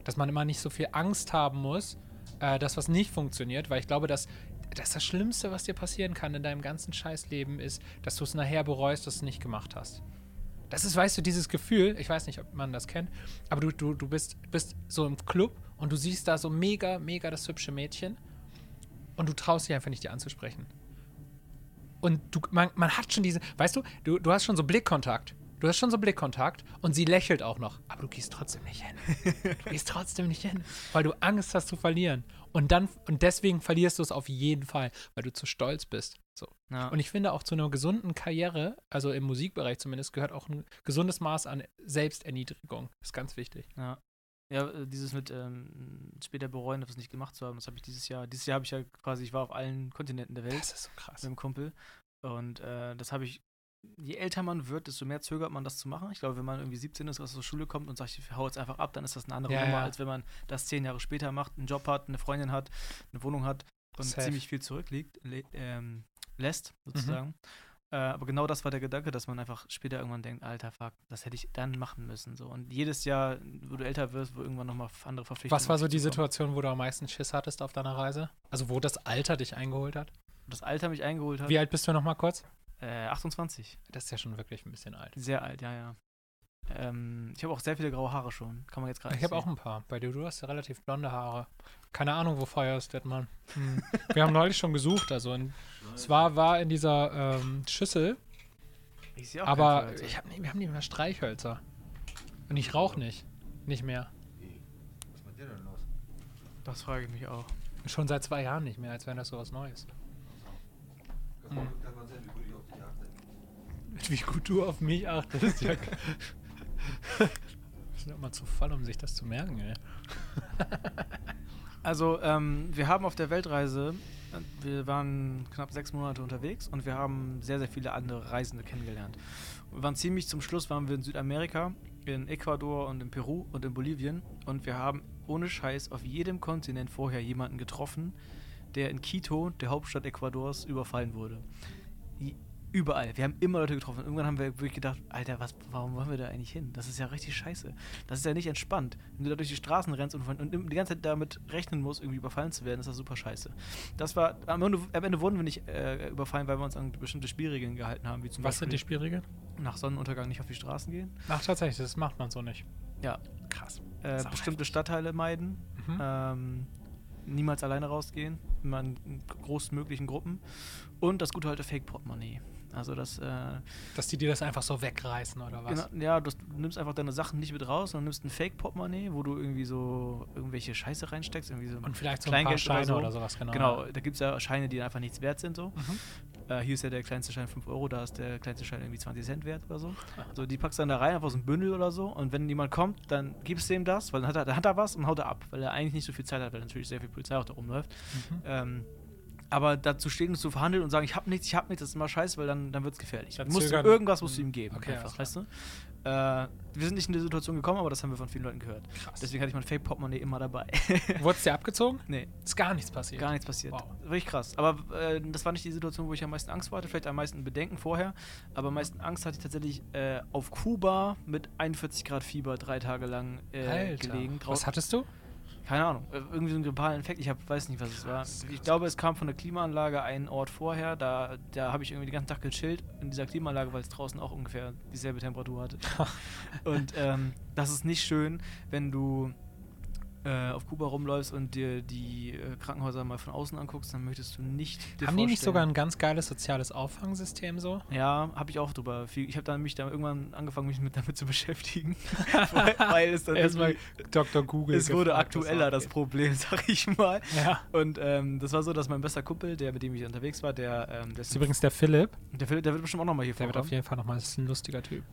dass man immer nicht so viel Angst haben muss, äh, dass was nicht funktioniert, weil ich glaube, dass, dass das Schlimmste, was dir passieren kann in deinem ganzen Scheißleben, ist, dass du es nachher bereust, dass du es nicht gemacht hast. Das ist, weißt du, dieses Gefühl, ich weiß nicht, ob man das kennt, aber du, du, du bist, bist so im Club und du siehst da so mega, mega das hübsche Mädchen und du traust dich einfach nicht, die anzusprechen. Und du, man, man hat schon diese, weißt du, du, du hast schon so Blickkontakt. Du hast schon so Blickkontakt und sie lächelt auch noch, aber du gehst trotzdem nicht hin. Du gehst trotzdem nicht hin, weil du Angst hast zu verlieren. Und dann, und deswegen verlierst du es auf jeden Fall, weil du zu stolz bist. So. Ja. Und ich finde auch zu einer gesunden Karriere, also im Musikbereich zumindest, gehört auch ein gesundes Maß an Selbsterniedrigung. ist ganz wichtig. Ja. Ja, äh, dieses mit ähm, später bereuen, das nicht gemacht zu haben, das habe ich dieses Jahr. Dieses Jahr habe ich ja quasi, ich war auf allen Kontinenten der Welt Das ist so krass. mit einem Kumpel. Und äh, das habe ich, je älter man wird, desto mehr zögert man das zu machen. Ich glaube, wenn man irgendwie 17 ist, aus der Schule kommt und sagt, ich hau jetzt einfach ab, dann ist das eine andere Ja, Nummer, ja. als wenn man das zehn Jahre später macht, einen Job hat, eine Freundin hat, eine Wohnung hat. und Safe. ziemlich viel zurückliegt, ähm, lässt, sozusagen. Äh, aber genau das war der Gedanke, dass man einfach später irgendwann denkt, alter Fuck, das hätte ich dann machen müssen. So. Und jedes Jahr, wo du älter wirst, wo irgendwann nochmal andere Verpflichtungen Was war so die. Situation, wo du am meisten Schiss hattest auf deiner Reise? Also wo das Alter dich eingeholt hat? Das Alter mich eingeholt hat. Wie alt bist du noch mal kurz? Äh, 28. Das ist ja schon wirklich ein bisschen alt. Sehr alt, ja, ja. Ähm, ich habe auch sehr viele graue Haare schon. Kann man jetzt gerade Ich habe auch ein paar. Bei dir, du hast ja relativ blonde Haare. Keine Ahnung, wo Feuer ist, Dettmann. Hm. Wir haben neulich schon gesucht. Also in, es war, war in dieser ähm, Schüssel, Ich sehe auch aber ich hab, nicht- wir haben nicht mehr Streichhölzer. Und ich rauche nicht. Nicht mehr. Was ist mit dir denn los? Das frage ich mich auch. Schon seit zwei Jahren nicht mehr, als wäre das sowas Neues. Kannst du kann man sehen, wie gut ich auf dich achte. Wie gut du auf mich achtest. Ja. das ist immer zu voll, um sich das zu merken, ey. Also, ähm, wir haben auf der Weltreise, äh, wir waren knapp sechs Monate unterwegs und wir haben sehr, sehr viele andere Reisende kennengelernt. Wir waren ziemlich zum Schluss, waren wir in Südamerika, in Ecuador und in Peru und in Bolivien und wir haben ohne Scheiß auf jedem Kontinent vorher jemanden getroffen, der in Quito, der Hauptstadt Ecuadors, überfallen wurde. Überall. Wir haben immer Leute getroffen. Irgendwann haben wir wirklich gedacht, Alter, was, warum wollen wir da eigentlich hin? Das ist ja richtig scheiße. Das ist ja nicht entspannt. Wenn du da durch die Straßen rennst und, und die ganze Zeit damit rechnen musst, irgendwie überfallen zu werden, ist das super scheiße. Das war, am Ende, am Ende wurden wir nicht äh, überfallen, weil wir uns an bestimmte Spielregeln gehalten haben, wie zum Was sind die Beispiel Spielregeln? nach Sonnenuntergang nicht auf die Straßen gehen. Ach, tatsächlich, das macht man so nicht. Ja, Krass. äh, bestimmte heftig. Stadtteile meiden. Mhm. Ähm, niemals alleine rausgehen, immer in großmöglichen Gruppen. Und das gute alte Fake-Portemonnaie. Also das, äh, Dass die dir das einfach so wegreißen, oder was? genau, ja, du, nimmst einfach deine Sachen nicht mit raus, sondern nimmst ein Fake-Portemonnaie, wo du irgendwie so irgendwelche Scheiße reinsteckst, irgendwie so Und vielleicht so ein paar Scheine so. oder sowas, genau. Genau, da gibt es ja Scheine, die einfach nichts wert sind so. Mhm. Äh, hier ist ja der kleinste Schein 5 Euro, da ist der kleinste Schein irgendwie 20 Cent wert oder so. So, die packst du dann da rein, einfach so ein Bündel oder so. Und wenn jemand kommt, dann gibst du ihm das, weil dann hat er, dann hat er was und haut er ab, weil er eigentlich nicht so viel Zeit hat, weil natürlich sehr viel Polizei auch da rumläuft. Mhm. Ähm, aber dazu stehen und zu verhandeln und sagen, ich habe nichts, ich habe nichts, das ist immer scheiße, weil dann, dann wird es gefährlich. Musst du irgendwas musst du Mhm. ihm geben, Okay, einfach, weißt du? Äh, wir sind nicht in die Situation gekommen, aber das haben wir von vielen Leuten gehört. Krass. Deswegen hatte ich mein Fake-Portemonnaie immer dabei. Wurdest dir abgezogen? nee, Ist gar nichts passiert. gar nichts passiert. Wow. Richtig krass. Aber äh, das war nicht die Situation, wo ich am meisten Angst hatte, vielleicht am meisten Bedenken vorher. Aber am meisten Angst hatte ich tatsächlich äh, auf Kuba mit 41 Grad Fieber drei Tage lang äh, gelegen. Was Drau- hattest du? Keine Ahnung. äh, Irgendwie so einen grippalen Infekt. Ich hab, weiß nicht, was es war. Ich glaube, es kam von der Klimaanlage einen Ort vorher. Da, da habe ich irgendwie den ganzen Tag gechillt in dieser Klimaanlage, weil es draußen auch ungefähr dieselbe Temperatur hatte. und ähm, das ist nicht schön, wenn du äh, auf Kuba rumläufst und dir die äh, Krankenhäuser mal von außen anguckst, dann möchtest du nicht. Haben die nicht sogar ein ganz geiles soziales Auffangsystem so? ja, habe ich auch drüber. Viel, ich habe dann mich da irgendwann angefangen, mich mit, damit zu beschäftigen, weil, weil es dann Erstmal Dr. Google. es wurde aktueller das abgeht. Problem, sag ich mal. Ja. Und ähm, das war so, dass mein bester Kumpel, der mit dem ich unterwegs war, der, ähm, der, Das ist übrigens der Philipp. der, Philipp, der wird bestimmt auch nochmal hier Der wird auf jeden Fall nochmal, das ist ein lustiger Typ.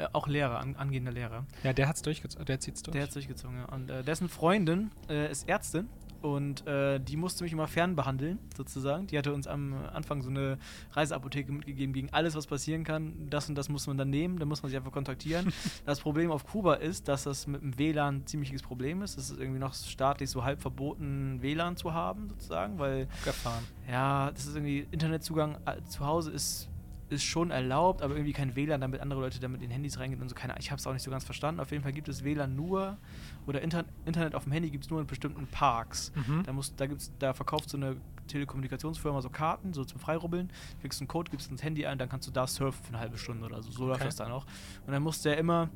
Ja, auch Lehrer, an, angehender Lehrer. Ja, der hat's durchgezogen, der zieht's durch. Der hat durchgezogen. Ja. Und äh, dessen Freundin äh, ist Ärztin und äh, die musste mich immer fernbehandeln, sozusagen. Die hatte uns am Anfang so eine Reiseapotheke mitgegeben gegen alles, was passieren kann. Das und das muss man dann nehmen, dann muss man sich einfach kontaktieren. das Problem auf Kuba ist, dass das mit dem WLAN ein ziemliches Problem ist. Es ist irgendwie noch staatlich so halb verboten, WLAN zu haben, sozusagen, weil gefahren. ja, das ist irgendwie Internetzugang äh, zu Hause ist, ist schon erlaubt, aber irgendwie kein WLAN, damit andere Leute damit in Handys reingehen und so. Keine, ich habe es auch nicht so ganz verstanden. Auf jeden Fall gibt es WLAN nur oder Inter Internet auf dem Handy gibt es nur in bestimmten Parks. Mhm. Da, muss, da, gibt's, da verkauft so eine Telekommunikationsfirma so Karten, so zum Freirubbeln. Kriegst einen Code, gibst ins Handy ein, dann kannst du da surfen für eine halbe Stunde oder so. So läuft Okay. das dann auch. Und dann musste er immer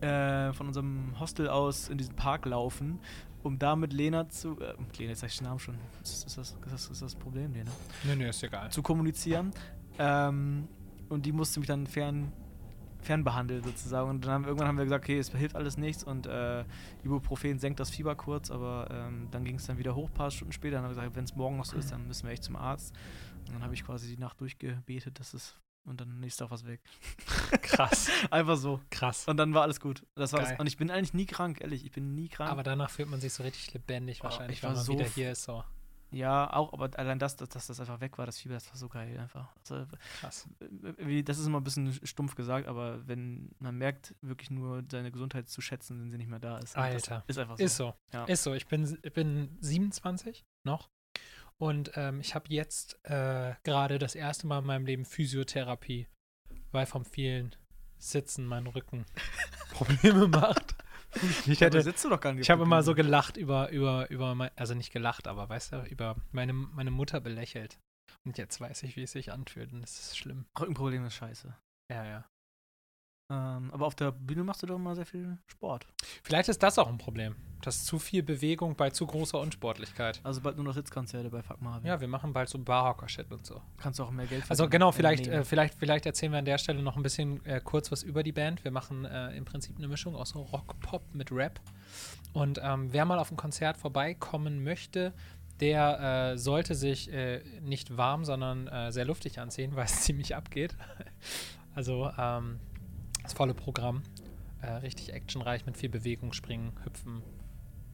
äh, von unserem Hostel aus in diesen Park laufen, um da mit Lena zu. Äh, Lena, jetzt sag ich den Namen schon. Ist, ist, das, ist, das, ist das Problem, Lena? Nee, nee, ist egal. Zu kommunizieren. Ähm, und die musste mich dann fern, fernbehandeln sozusagen. Und dann haben, irgendwann haben wir gesagt, okay, es hilft alles nichts und äh, Ibuprofen senkt das Fieber kurz, aber ähm, dann ging es dann wieder hoch, ein paar Stunden später. Dann haben wir gesagt, wenn es morgen noch so ist, dann müssen wir echt zum Arzt. Und dann habe ich quasi die Nacht durchgebetet, dass es und dann nächste Tag was weg. Krass. Einfach so. Krass. Und dann war alles gut. Das war das. Und ich bin eigentlich nie krank, ehrlich. Ich bin nie krank. Aber danach fühlt man sich so richtig lebendig Oh, wahrscheinlich, ich wenn war man so wieder hier ist. So ja, auch, aber allein das, dass, dass das einfach weg war, das Fieber, das war so geil einfach. Also, krass. wie, das ist immer ein bisschen stumpf gesagt, aber wenn man merkt, wirklich nur seine Gesundheit zu schätzen, wenn sie nicht mehr da ist. Und Alter. Ist einfach so. Ist so. Ja. Ist so. Ich bin, ich bin 27 noch. Und ähm, ich habe jetzt äh, gerade das erste Mal in meinem Leben Physiotherapie, weil vom vielen Sitzen mein Rücken Probleme macht. Ich Ja, hätte, sitzt du doch gar nicht. ich habe immer so gelacht über, über, über mein, also nicht gelacht, aber weißt du, über meine, meine Mutter belächelt. Und jetzt weiß ich, wie es sich anfühlt und es ist schlimm. Rückenproblem ist scheiße. Ja, ja. Ähm, aber auf der Bühne machst du doch immer sehr viel Sport. Vielleicht ist das auch ein Problem. Das ist zu viel Bewegung bei zu großer Unsportlichkeit. Also bald nur noch Sitzkonzerte bei Fuck Marvin. Ja, wir machen bald so Barhocker-Shit und so. Kannst du auch mehr Geld Also verdienen. genau, Äh, vielleicht, äh, vielleicht, vielleicht erzählen wir an der Stelle noch ein bisschen äh, kurz was über die Band. Wir machen äh, im Prinzip eine Mischung aus Rock, Pop mit Rap. Und ähm, wer mal auf ein Konzert vorbeikommen möchte, der äh, sollte sich äh, nicht warm, sondern äh, sehr luftig anziehen, weil es ziemlich abgeht. Also ähm, das volle Programm. Äh, richtig actionreich mit viel Bewegung, Springen, Hüpfen,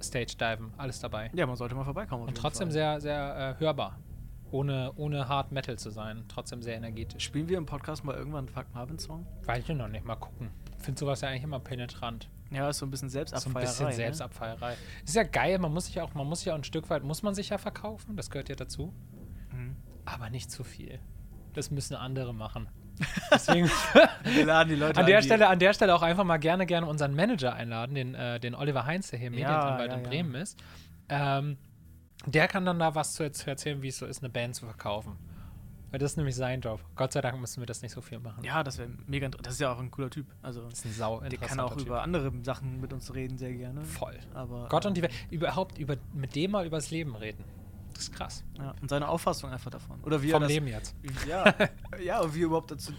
Stage-Diven, alles dabei. ja, man sollte mal vorbeikommen. Und trotzdem Fall. sehr, sehr äh, hörbar. Ohne, ohne Hard Metal zu sein. Trotzdem sehr energetisch. Spielen wir im Podcast mal irgendwann einen Fuck Marvin Song? Weiß ich noch nicht, mal gucken. Finde sowas ja eigentlich immer penetrant. Ja, ist so ein bisschen So ein Selbstabfeierei. bisschen ne? Selbstabfeierei. Ist ja geil, man muss sich ja auch, man muss ja auch ein Stück weit, muss man sich ja verkaufen, das gehört ja dazu. Mhm. Aber nicht zu viel. Das müssen andere machen. Deswegen Wir laden die Leute an der die- Stelle, an der Stelle auch einfach mal gerne, gerne unseren Manager einladen, den, äh, den Oliver Heinz, der hier Ja, Medienanwalt ja, in ja. Bremen ist. Ähm, der kann dann da was zu, erzählen, wie es so ist, eine Band zu verkaufen. Weil das ist nämlich sein Job. Gott sei Dank müssen wir das nicht so viel machen. Ja, das wäre mega interessant. Das ist ja auch ein cooler Typ. Also, Das ist ein sau der kann auch Typ. über andere Sachen mit uns reden, sehr gerne. Voll. Aber, Gott und die Welt. Überhaupt über, mit dem mal übers Leben reden. Das ist krass. Ja, und seine Auffassung einfach davon. Oder wie Vom er das, Leben jetzt. Ja, ja, und wie er überhaupt dazu,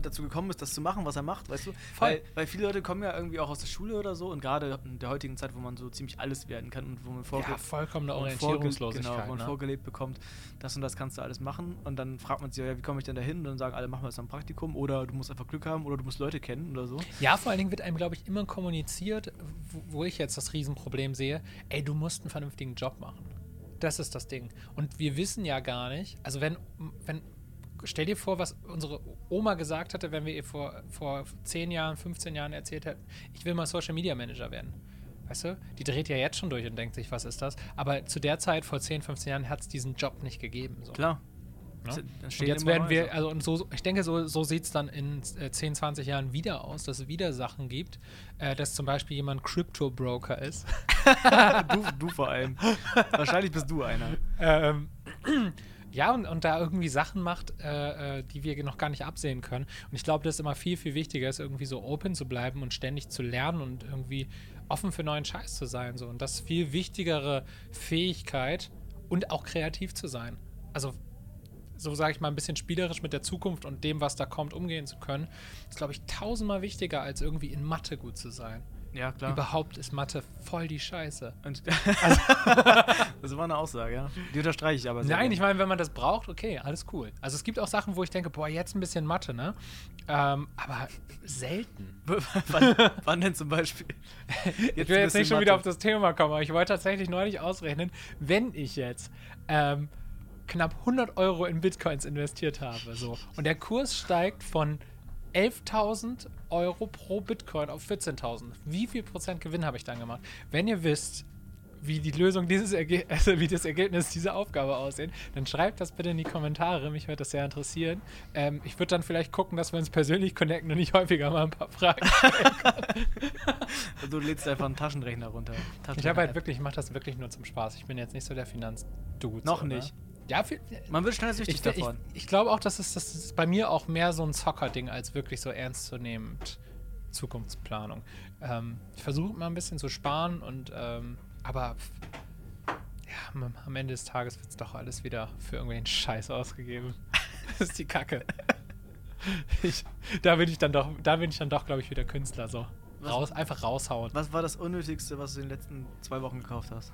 dazu gekommen ist, das zu machen, was er macht, weißt du? Weil, weil viele Leute kommen ja irgendwie auch aus der Schule oder so und gerade in der heutigen Zeit, wo man so ziemlich alles werden kann und wo man vorge Ja, vollkommene Orientierungslosigkeit. Genau, man ne? vorgelebt bekommt, das und das kannst du alles machen und dann fragt man sich, ja, wie komme ich denn da hin? Und dann sagen alle, machen wir jetzt ein Praktikum oder du musst einfach Glück haben oder du musst Leute kennen oder so. Ja, vor allen Dingen wird einem, glaube ich, immer kommuniziert, wo, wo ich jetzt das Riesenproblem sehe, ey, du musst einen vernünftigen Job machen. Das ist das Ding. Und wir wissen ja gar nicht, also wenn, wenn, stell dir vor, was unsere Oma gesagt hatte, wenn wir ihr vor, vor 10 Jahren, 15 Jahren erzählt hätten, ich will mal Social Media Manager werden. Weißt du, die dreht ja jetzt schon durch und denkt sich, was ist das? Aber zu der Zeit, vor 10, 15 Jahren, hat es diesen Job nicht gegeben. So. Klar. Ne? Und jetzt werden wir, also und so, ich denke, so, so sieht es dann in äh, 10, 20 Jahren wieder aus, dass es wieder Sachen gibt, äh, dass zum Beispiel jemand Crypto-Broker ist. du, du vor allem. Wahrscheinlich bist du einer. ähm, ja, und, und da irgendwie Sachen macht, äh, äh, die wir noch gar nicht absehen können. Und ich glaube, das ist immer viel, viel wichtiger, ist irgendwie so open zu bleiben und ständig zu lernen und irgendwie offen für neuen Scheiß zu sein. So. Und das ist viel wichtigere Fähigkeit und auch kreativ zu sein. Also so sage ich mal, ein bisschen spielerisch mit der Zukunft und dem, was da kommt, umgehen zu können, ist, glaube ich, tausendmal wichtiger, als irgendwie in Mathe gut zu sein. Ja, klar. Überhaupt ist Mathe voll die Scheiße. Und das war eine Aussage, ja. Die unterstreiche ich aber sehr Nein, gerne. ich meine, wenn man das braucht, okay, alles cool. Also es gibt auch Sachen, wo ich denke, boah, jetzt ein bisschen Mathe, ne? Ähm, aber selten. wann, wann denn zum Beispiel? ich will jetzt nicht schon wieder auf das Thema kommen, aber ich wollte tatsächlich neulich ausrechnen, wenn ich jetzt ähm, knapp 100 Euro in Bitcoins investiert habe, so, und der Kurs steigt von 11.000 Euro pro Bitcoin auf 14.000. Wie viel Prozent Gewinn habe ich dann gemacht? Wenn ihr wisst, wie die Lösung dieses Erge also wie das Ergebnis dieser Aufgabe aussehen, dann schreibt das bitte in die Kommentare. Mich würde das sehr interessieren. Ähm, ich würde dann vielleicht gucken, dass wir uns persönlich connecten und nicht häufiger mal ein paar Fragen. Du lädst einfach einen Taschenrechner runter. Ich habe halt wirklich, ich mache das wirklich nur zum Spaß. Ich bin jetzt nicht so der Finanzdude. Noch so, ne? nicht. Ja, viel, Man wird schnell süchtig ich, ich, davon. ich glaube auch, dass es das ist bei mir auch mehr so ein Zocker-Ding als wirklich so ernstzunehmend Zukunftsplanung. Ähm, ich versuche mal ein bisschen zu sparen und ähm, aber ja, am, am Ende des Tages wird es doch alles wieder für irgendwelchen Scheiß ausgegeben. das ist die Kacke. Ich, da bin ich dann doch, da bin ich dann doch, glaube ich, wieder Künstler so. Was- Raus, einfach raushauen. Was war das Unnötigste, was du in den letzten zwei Wochen gekauft hast?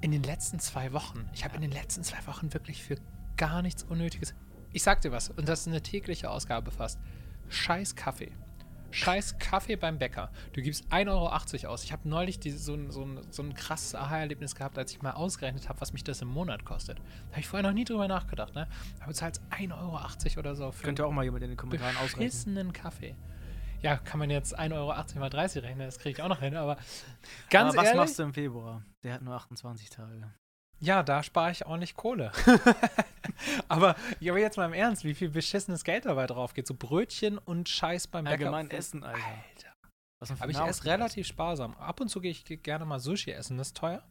In den letzten zwei Wochen. Ich habe in den letzten zwei Wochen wirklich für gar nichts Unnötiges. Ich sag dir was, und das ist eine tägliche Ausgabe fast. Scheiß Kaffee. Scheiß Kaffee beim Bäcker. Du gibst 1,80 Euro aus. Ich habe neulich die, so, ein- so, ein- so ein krasses Aha-Erlebnis gehabt, als ich mal ausgerechnet habe, was mich das im Monat kostet. Da habe ich vorher noch nie drüber nachgedacht. Ne? Aber du zahlst 1,80 Euro oder so für Könnte auch mal jemand in den Kommentaren ausrechnen. beschissenen Kaffee. Ja, kann man jetzt 1,80 Euro mal 30 rechnen, das kriege ich auch noch hin, aber ganz Aber was ehrlich, machst du im Februar? Der hat nur 28 Tage. Ja, da spare ich ordentlich Kohle. aber, ja, aber jetzt mal im Ernst, wie viel beschissenes Geld dabei drauf geht. So Brötchen und Scheiß beim Bäcker. Allgemein Essen, Alter. Alter. Aber ich esse relativ sparsam. Ab und zu gehe ich ge- gerne mal Sushi essen, das ist teuer.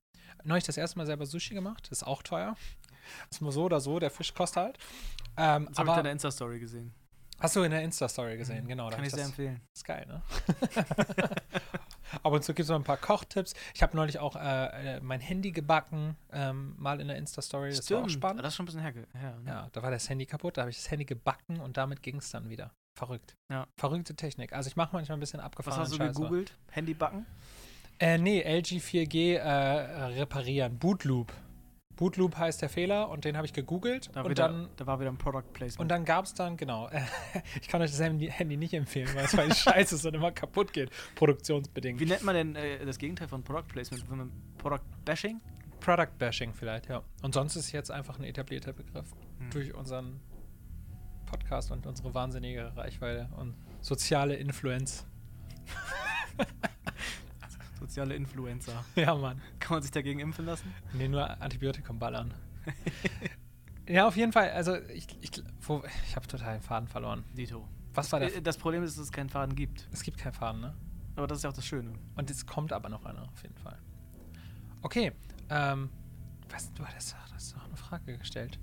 Neulich das erste Mal selber Sushi gemacht, das ist auch teuer. Ist nur so oder so, der Fisch kostet halt. Ähm, Das habe ich der Insta-Story gesehen. Hast du in der Insta-Story gesehen, genau. da Kann ich sehr das, empfehlen. ist geil, ne? Ab und zu gibt es noch ein paar Kochtipps. Ich habe neulich auch äh, äh, mein Handy gebacken, ähm, mal in der Insta-Story. Das war auch spannend. Das ist schon ein bisschen her. her ne? Ja, da war das Handy kaputt, da habe ich das Handy gebacken und damit ging es dann wieder. Verrückt. Ja. Verrückte Technik. Also ich mache manchmal ein bisschen Was abgefahren. hast du gegoogelt? Handy backen? Äh, nee, LG 4G äh, reparieren. Bootloop. Bootloop heißt der Fehler und den habe ich gegoogelt Da, und wieder, dann da war wieder ein Product Placement. und dann gab es dann, genau, ich kann euch das Handy, nicht empfehlen, weil es weil scheiße ist und immer kaputt geht, produktionsbedingt. Wie nennt man denn äh, das Gegenteil von Product Placement? Wenn man Product Bashing? Product Bashing vielleicht, ja. Und sonst ist jetzt einfach ein etablierter Begriff Hm. durch unseren Podcast und unsere wahnsinnige Reichweite und soziale Influenz. Soziale Influencer. Ja, Mann. Kann man sich dagegen impfen lassen? Nee, nur Antibiotikum ballern. ja, auf jeden Fall. Also, ich, ich, wo, ich habe total den Faden verloren. Dito. Was war der? Äh, Das Problem ist, dass es keinen Faden gibt. Es gibt keinen Faden, ne? Aber das ist ja auch das Schöne. Und es kommt aber noch einer, auf jeden Fall. Okay. Ähm, was, du hattest, hast doch eine Frage gestellt.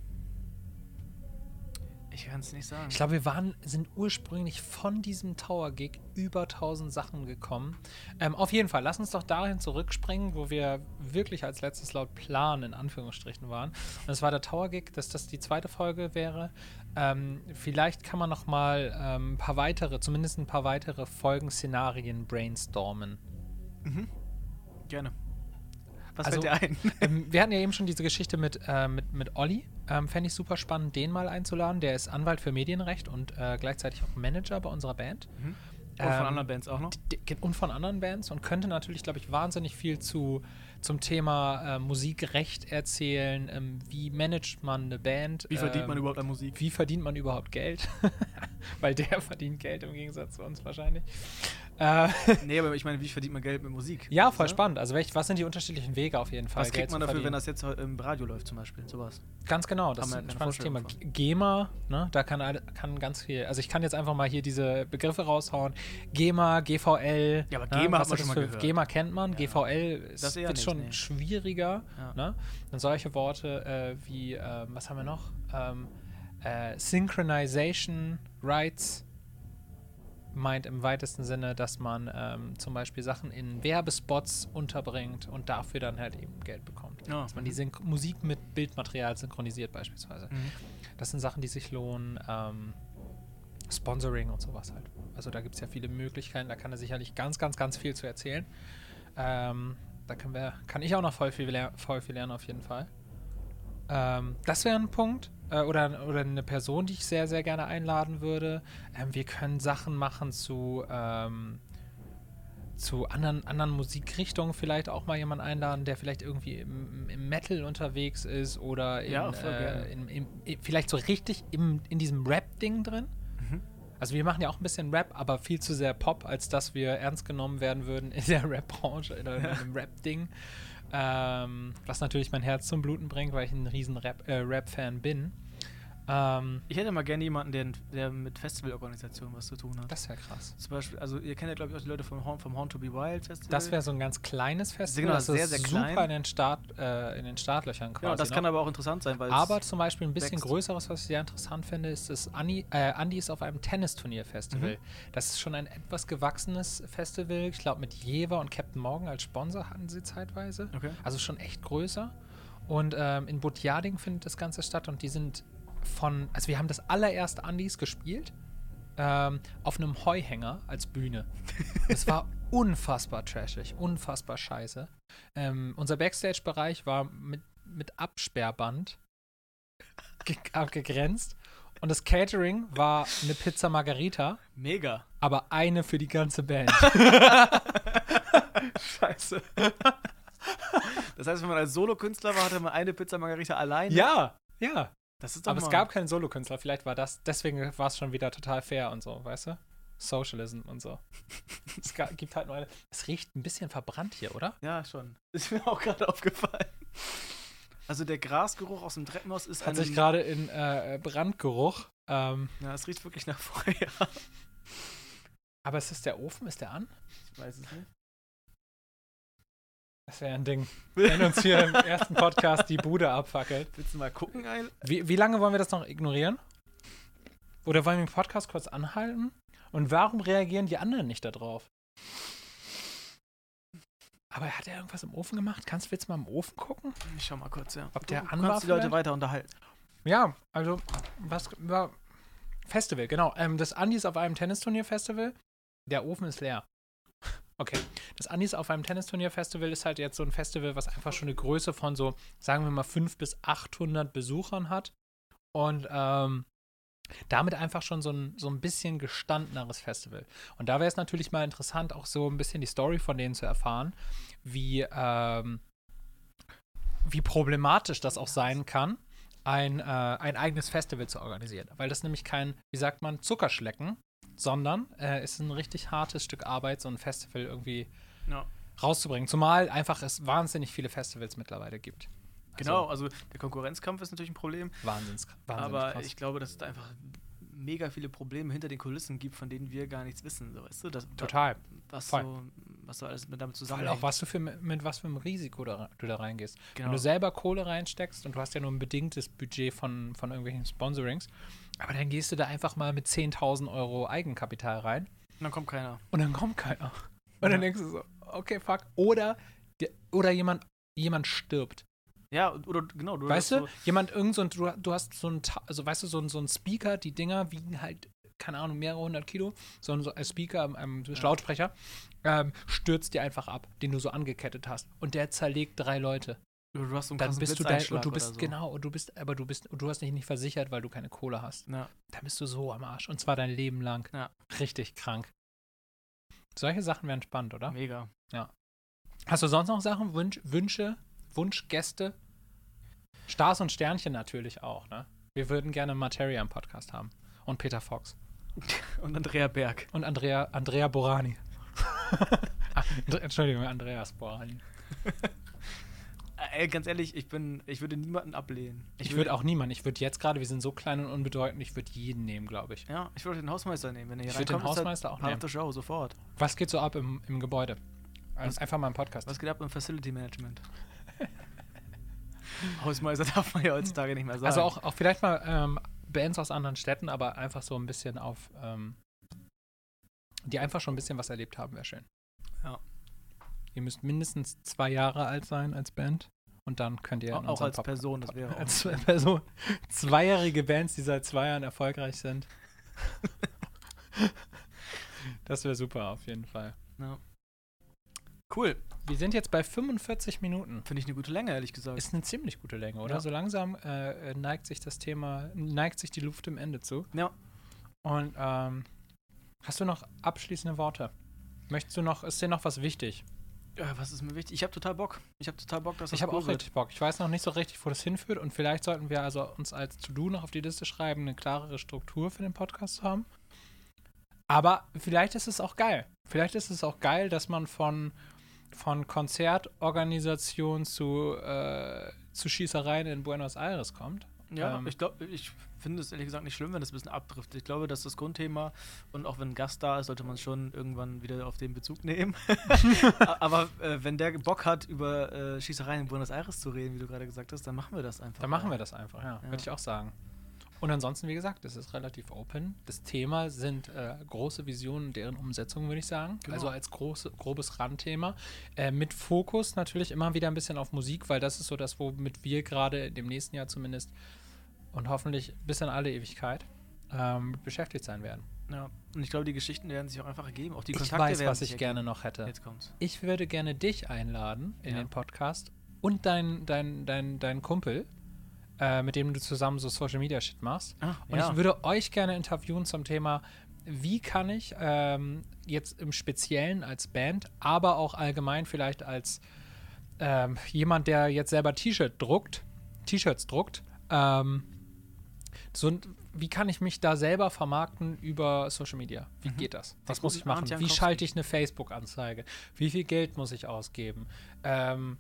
Ich kann es nicht sagen. Ich glaube, wir waren, sind ursprünglich von diesem Tower-Gig über 1000 Sachen gekommen. Ähm, auf jeden Fall, lass uns doch dahin zurückspringen, wo wir wirklich als letztes laut Plan in Anführungsstrichen waren. Und das war der Tower-Gig, dass das die zweite Folge wäre. Ähm, vielleicht kann man noch mal ähm, ein paar weitere, zumindest ein paar weitere Folgenszenarien brainstormen. Gerne. Was Also- fällt dir ein? ähm, wir hatten ja eben schon diese Geschichte mit, äh, mit, mit Olli. Ähm, Fände ich super spannend, den mal einzuladen. Der ist Anwalt für Medienrecht und äh, gleichzeitig auch Manager bei unserer Band. Und von Ähm, anderen Bands auch noch? Und von anderen Bands und könnte natürlich, glaube ich, wahnsinnig viel zu, zum Thema äh, Musikrecht erzählen. Ähm, wie managt man eine Band? Wie verdient ähm, man überhaupt an Musik? Wie verdient man überhaupt Geld? Weil der verdient Geld im Gegensatz zu uns wahrscheinlich. Äh, Nee, aber ich meine, wie verdient man Geld mit Musik? ja, voll du? spannend. Also welch, was sind die unterschiedlichen Wege auf jeden Fall? Was kriegt Geld man dafür, wenn verdienen? das jetzt im Radio läuft zum Beispiel? Sowas. Ganz genau, das ist ein spannendes Thema. GEMA, ne, da kann, kann ganz viel, also ich kann jetzt einfach mal hier diese Begriffe raushauen. GEMA, GVL. Ja, aber ne, GEMA was hat man ist schon mal gehört. GEMA kennt man, GVL ist, Das eher wird nicht, schon nee. schwieriger. Ja. Ne? Und solche Worte äh, wie, ähm, was haben wir noch? Ähm, äh, Synchronization Rights meint im weitesten Sinne, dass man ähm, zum Beispiel Sachen in Werbespots unterbringt und dafür dann halt eben Geld bekommt. Ja. Dass man die Synch Musik mit Bildmaterial synchronisiert beispielsweise. Mhm. Das sind Sachen, die sich lohnen. Ähm, Sponsoring und sowas halt. Also da gibt es ja viele Möglichkeiten. Da kann er sicherlich ganz, ganz, ganz viel zu erzählen. Ähm, da können wir, kann ich auch noch voll viel, voll viel lernen auf jeden Fall. Ähm, das wäre ein Punkt. Äh, oder, oder eine Person, die ich sehr, sehr gerne einladen würde. Ähm, wir können Sachen machen zu, ähm, zu anderen, anderen Musikrichtungen vielleicht auch mal jemanden einladen, der vielleicht irgendwie im, im Metal unterwegs ist oder in, Ja, äh, in, im- i- vielleicht so richtig im, in diesem Rap-Ding drin. Mhm. Also wir machen ja auch ein bisschen Rap, aber viel zu sehr Pop, als dass wir ernst genommen werden würden in der Rap-Branche oder in einem Rap-Ding. Ähm, was natürlich mein Herz zum Bluten bringt, weil ich ein riesen Rap- äh, Rap-Fan bin. Ähm, Ich hätte mal gerne jemanden, der, der mit Festivalorganisationen was zu tun hat. das wäre krass. Zum Beispiel, also ihr kennt ja glaube ich auch die Leute vom Horn, vom Horn to be Wild Festival. Das wäre so ein ganz kleines Festival. Genau, das sehr, ist sehr super klein. in den, Start, äh, in den Startlöchern quasi. Genau, das kann noch. aber auch interessant sein, weil es- Aber zum Beispiel ein bisschen wächst. größeres, was ich sehr interessant finde, ist das Andi, äh, Andis auf einem Tennisturnier-Festival. Mhm. Das ist schon ein etwas gewachsenes Festival. Ich glaube, mit Jever und Captain Morgan als Sponsor hatten sie zeitweise. Okay. Also schon echt größer. Und ähm, in Butjading findet das Ganze statt und die sind von, also wir haben das allererste Andis gespielt ähm, auf einem Heuhänger als Bühne. Es war unfassbar trashig, unfassbar scheiße. Ähm, unser Backstage-Bereich war mit, mit Absperrband ge abgegrenzt und das Catering war eine Pizza Margarita, Mega. aber eine für die ganze Band. Scheiße. das heißt, wenn man als Solokünstler war, hatte man eine Pizza Margarita alleine. ja, ja. Das Aber es gab keinen Solokünstler. Vielleicht war das, deswegen war es schon wieder total fair und so, weißt du? Socialism und so. es gibt halt nur eine. Es riecht ein bisschen verbrannt hier, oder? Ja, schon. Ist mir auch gerade aufgefallen. Also der Grasgeruch aus dem Treppenhaus ist Hat sich gerade in äh, Brandgeruch. Ähm, Ja, es riecht wirklich nach Feuer. aber ist es der Ofen? Ist der an? Ich weiß es nicht. Das wäre ein Ding. Wenn uns hier im ersten Podcast die Bude abfackelt. Willst du mal gucken, ein? Wie, wie lange wollen wir das noch ignorieren? Oder wollen wir den Podcast kurz anhalten? Und warum reagieren die anderen nicht darauf? Aber hat er irgendwas im Ofen gemacht? Kannst du jetzt mal im Ofen gucken? Ich schau mal kurz, ja. Ob der du an kannst die Leute vielleicht? weiter unterhalten. Ja, also was war Festival, genau. Ähm, das Andi ist auf einem Tennisturnier-Festival. Der Ofen ist leer. Okay. Das Andi ist auf einem Tennisturnier-Festival ist halt jetzt so ein Festival, was einfach schon eine Größe von so, sagen wir mal, 500 bis 800 Besuchern hat. Und ähm, damit einfach schon so ein, so ein bisschen gestandeneres Festival. Und da wäre es natürlich mal interessant, auch so ein bisschen die Story von denen zu erfahren, wie, ähm, wie problematisch das auch sein kann, ein, äh, ein eigenes Festival zu organisieren. Weil das nämlich kein, wie sagt man, Zuckerschlecken, sondern äh, ist ein richtig hartes Stück Arbeit, so ein Festival irgendwie Ja. rauszubringen. Zumal einfach es wahnsinnig viele Festivals mittlerweile gibt. Genau, also der Konkurrenzkampf ist natürlich ein Problem, Wahnsinns, wahnsinnig aber krass. ich glaube, dass es da einfach mega viele Probleme hinter den Kulissen gibt, von denen wir gar nichts wissen. So, weißt du, das, Total. Was Voll. so, was so alles mit damit Weil zusammenhängt. auch was du für, mit was für einem Risiko da, du da reingehst. Genau. Wenn du selber Kohle reinsteckst und du hast ja nur ein bedingtes Budget von, von irgendwelchen Sponsorings, aber dann gehst du da einfach mal mit 10.000 Euro Eigenkapital rein Und dann kommt keiner. und dann kommt keiner. Und Ja. dann denkst du so, okay, fuck. Oder, der- oder jemand, jemand stirbt. Ja, oder genau, du Weißt du, jemand irgend so ein, du, du hast so ein, also weißt du, so ein, so ein Speaker, die Dinger wiegen halt, keine Ahnung, mehrere hundert Kilo, so ein, so ein Speaker, ein, ein Lautsprecher, ähm, stürzt dir einfach ab, den du so angekettet hast. Und der zerlegt drei Leute. du, hast so einen Dann bist du dein, und du bist, so. genau, und du bist, aber du bist, und du hast dich nicht versichert, weil du keine Kohle hast. Ja. Dann bist du so am Arsch. Und zwar dein Leben lang. Ja. Richtig krank. Solche Sachen wären spannend, oder? Mega. Hast du sonst noch Sachen, Wünsch, Wünsche, Wunschgäste? Stars und Sternchen natürlich auch, ne? Wir würden gerne Materia im Podcast haben. Und Peter Fox. Und Andrea Berg. Und Andrea, Andrea Borani. Entschuldigung, Andreas Borani. Ey, ganz ehrlich, ich bin, ich würde niemanden ablehnen. Ich würde auch niemanden, ich würde jetzt gerade, wir sind so klein und unbedeutend, ich würde jeden nehmen, glaube ich. Ja, ich würde den Hausmeister nehmen, wenn er hier Ich würd den er Hausmeister auch Part nehmen. of the Show, sofort. Was geht so ab im, im Gebäude? Also einfach mal im Podcast. Was geht ab im Facility Management? Hausmeister darf man ja heutzutage nicht mehr sagen. Also auch, auch vielleicht mal ähm, Bands aus anderen Städten, aber einfach so ein bisschen auf, ähm, die einfach schon ein bisschen was erlebt haben, wäre schön. Ja. Ihr müsst mindestens zwei Jahre alt sein als Band und dann könnt ihr Auch- als Person, das wäre auch als. Person. Zweijährige Bands, die seit zwei Jahren erfolgreich sind. das wäre super, auf jeden Fall. Ja. Cool. Wir sind jetzt bei 45 Minuten. Finde ich eine gute Länge, ehrlich gesagt. Ist eine ziemlich gute Länge, oder? Ja. So langsam äh, äh, neigt sich das Thema, neigt sich die Luft im Ende zu. Ja. Und ähm, hast du noch abschließende Worte? Möchtest du noch, ist dir noch was wichtig? Äh, was ist mir wichtig? Ich habe total Bock. Ich habe total Bock, dass das ich habe cool auch richtig Bock. Ich weiß noch nicht so richtig, wo das hinführt und vielleicht sollten wir also uns als To-Do noch auf die Liste schreiben, eine klarere Struktur für den Podcast zu haben. Aber vielleicht ist es auch geil. Vielleicht ist es auch geil, dass man von, von Konzertorganisation zu, äh, zu Schießereien in Buenos Aires kommt. Ja, Ähm, ich glaube, ich finde es ehrlich gesagt nicht schlimm, wenn das ein bisschen abdriftet. Ich glaube, dass das Grundthema und auch wenn ein Gast da ist, sollte man schon irgendwann wieder auf den Bezug nehmen. Aber äh, wenn der Bock hat, über äh, Schießereien in Buenos Aires zu reden, wie du gerade gesagt hast, dann machen wir das einfach. Dann machen wir das einfach, ja, Ja. würde ich auch sagen. Und ansonsten, wie gesagt, es ist relativ open. Das Thema sind äh, große Visionen, deren Umsetzung, würde ich sagen. Genau. Also als große, grobes Randthema. Äh, mit Fokus natürlich immer wieder ein bisschen auf Musik, weil das ist so das, womit wir gerade im nächsten Jahr zumindest und hoffentlich bis in alle Ewigkeit ähm, beschäftigt sein werden. Ja. Und ich glaube, die Geschichten werden sich auch einfach ergeben. Auch die ich Kontakte weiß, werden was ich gerne noch hätte. Jetzt kommt's. Ich würde gerne dich einladen in Ja. den Podcast und dein, dein, dein, dein Kumpel, äh, mit dem du zusammen so Social Media Shit machst. Ah, Und ich würde euch gerne interviewen zum Thema, wie kann ich ähm, jetzt im Speziellen als Band, aber auch allgemein vielleicht als ähm, jemand, der jetzt selber T-Shirt druckt, T-Shirts druckt, ähm, so, wie kann ich mich da selber vermarkten über Social Media? Wie Mhm. geht das? Was muss ich machen? Wie schalte ich eine Facebook-Anzeige? Wie viel Geld muss ich ausgeben? Ähm,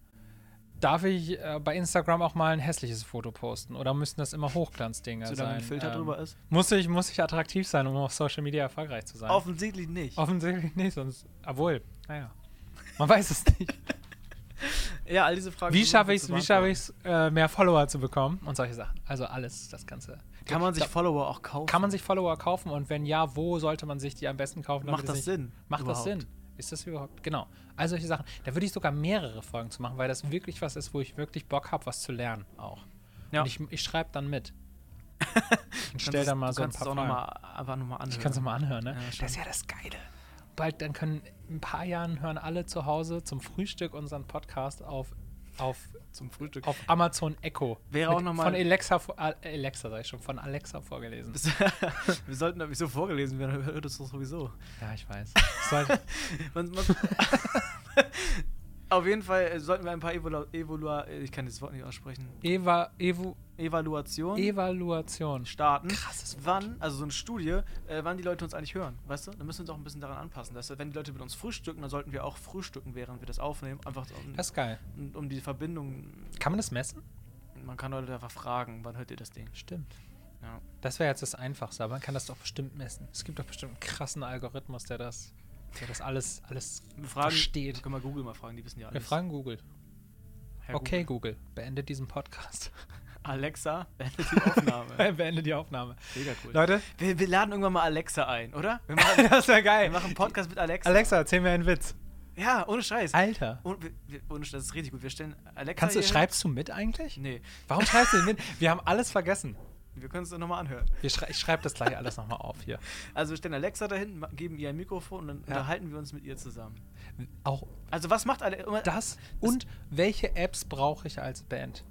darf ich äh, bei Instagram auch mal ein hässliches Foto posten? Oder müssen das immer Hochglanzdinge Solange sein? ein Filter Ähm, drüber ist. Muss ich, muss ich attraktiv sein, um auf Social Media erfolgreich zu sein? Offensichtlich nicht. Offensichtlich nicht, sonst. Obwohl, naja. Man weiß es nicht. Ja, all diese Fragen. Wie schaffe ich es, wie schaffe ich äh, mehr Follower zu bekommen und solche Sachen? Also alles, das Ganze. Kann man sich Da- Follower auch kaufen? Kann man sich Follower kaufen und wenn ja, wo sollte man sich die am besten kaufen? Macht das Sinn? Macht überhaupt? das Sinn? Ist das überhaupt? Genau. All solche Sachen. Da würde ich sogar mehrere Folgen zu machen, weil das wirklich was ist, wo ich wirklich Bock habe, was zu lernen auch. Ja. Und ich, ich schreibe dann mit. und stell es- da mal so ein paar Fragen. noch mal, einfach nochmal anhören. Ich kann es nochmal anhören, ne? Ja, das ist ja das Geile. Bald, dann können in ein paar Jahren hören alle zu Hause zum Frühstück unseren Podcast auf, auf, zum Frühstück. auf Amazon Echo. Wäre auch noch mal- Von Alexa, Al- Alexa, sag ich schon, von Alexa vorgelesen. wir sollten da nicht so vorgelesen werden, hört es doch sowieso. Ja, ich weiß. Man, man Auf jeden Fall äh, sollten wir ein paar Evolu Evolua ich kann das Wort nicht aussprechen. Eva, Evu, Evaluation Evaluation. starten. Krasses Wort. Wann, also so eine Studie, äh, wann die Leute uns eigentlich hören, weißt du? Dann müssen wir uns auch ein bisschen daran anpassen. Dass, wenn die Leute mit uns frühstücken, dann sollten wir auch frühstücken, während wir das aufnehmen. Einfach um, Das ist geil. um, um die Verbindung. Kann man das messen? Man kann Leute einfach fragen, wann hört ihr das Ding? Stimmt. Ja. Das wäre jetzt das Einfachste, aber man kann das doch bestimmt messen. Es gibt doch bestimmt einen krassen Algorithmus, der das, der das alles, alles Wir fragen, versteht. Können wir Google mal fragen, die wissen ja alles. Wir fragen Google. Herr okay, Google, beende diesen Podcast. Alexa, beende die Aufnahme. beende die Aufnahme. Mega cool. Leute, Wir, wir laden irgendwann mal Alexa ein, oder? Wir machen, das wäre wir geil. machen einen Podcast mit Alexa. Alexa, erzähl mir einen Witz. Ja, ohne Scheiß. Alter. Und wir, wir, ohne Scheiß, das ist richtig gut. Wir stellen Alexa. Kannst du, schreibst du mit eigentlich? Nee, Warum schreibst du denn mit? Wir haben alles vergessen. Wir können es doch nochmal anhören. Schrei ich schreibe das gleich alles nochmal auf hier. Also wir stellen Alexa dahin, ma- geben ihr ein Mikrofon und dann Ja. unterhalten wir uns mit ihr zusammen. Auch Also was macht Alexa? das und welche Apps brauche ich als Band?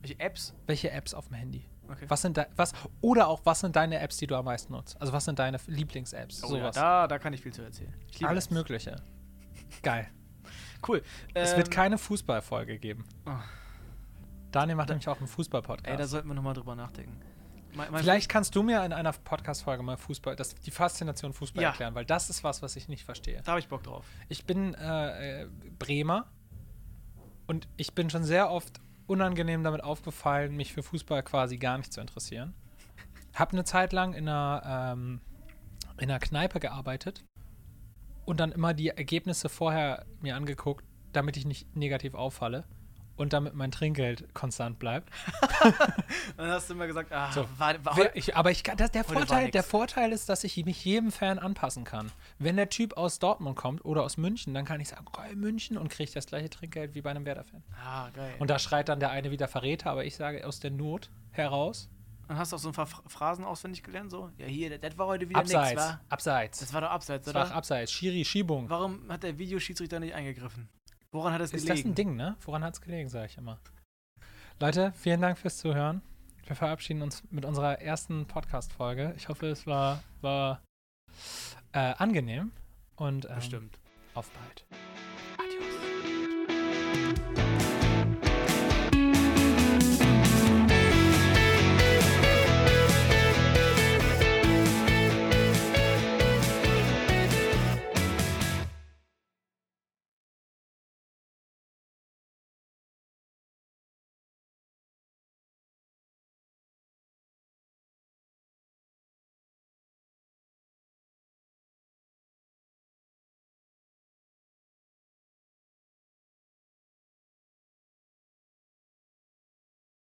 Welche Apps? Welche Apps auf dem Handy? Okay. Was sind da, was oder auch was sind deine Apps, die du am meisten nutzt? Also was sind deine Lieblings-Apps? Oh, ja, Sowas. da, da kann ich viel zu erzählen. Alles Apps. Mögliche. Geil. Cool. Es Ähm, wird keine Fußballfolge geben. Oh. Daniel macht nämlich auch einen Fußball-Podcast. Ey, da sollten wir nochmal drüber nachdenken. Mein, mein Vielleicht kannst du mir in einer Podcast-Folge mal Fußball, das, die Faszination Fußball Ja. erklären, weil das ist was, was ich nicht verstehe. Da habe ich Bock drauf. Ich bin äh, Bremer und ich bin schon sehr oft unangenehm damit aufgefallen, mich für Fußball quasi gar nicht zu interessieren. Hab eine Zeit lang in einer, ähm, in einer Kneipe gearbeitet und dann immer die Ergebnisse vorher mir angeguckt, damit ich nicht negativ auffalle und damit mein Trinkgeld konstant bleibt. Dann hast du immer gesagt, ah, So. war, war Wer, ich, aber ich, kann- das, der, war Vorteil, der Vorteil ist, dass ich mich jedem Fan anpassen kann. Wenn der Typ aus Dortmund kommt oder aus München, dann kann ich sagen, geil, München und kriege das gleiche Trinkgeld wie bei einem Werder-Fan. Ah, geil. Und da schreit dann der eine wieder Verräter, aber ich sage aus der Not heraus, Dann hast du auch so ein paar Phra- Phrasen auswendig gelernt, so? Ja, hier, das, das war heute wieder abseits, nix, wa? abseits. Das war doch abseits, Das oder? war abseits, Schiri, Schiebung. Warum hat der Videoschiedsrichter nicht eingegriffen? Woran hat es Ist gelegen? das ein Ding, ne? Woran hat es gelegen, sage ich immer. Leute, vielen Dank fürs Zuhören. Wir verabschieden uns mit unserer ersten Podcast-Folge. Ich hoffe, es war, war äh, angenehm und ähm, Bestimmt. auf bald. Adios.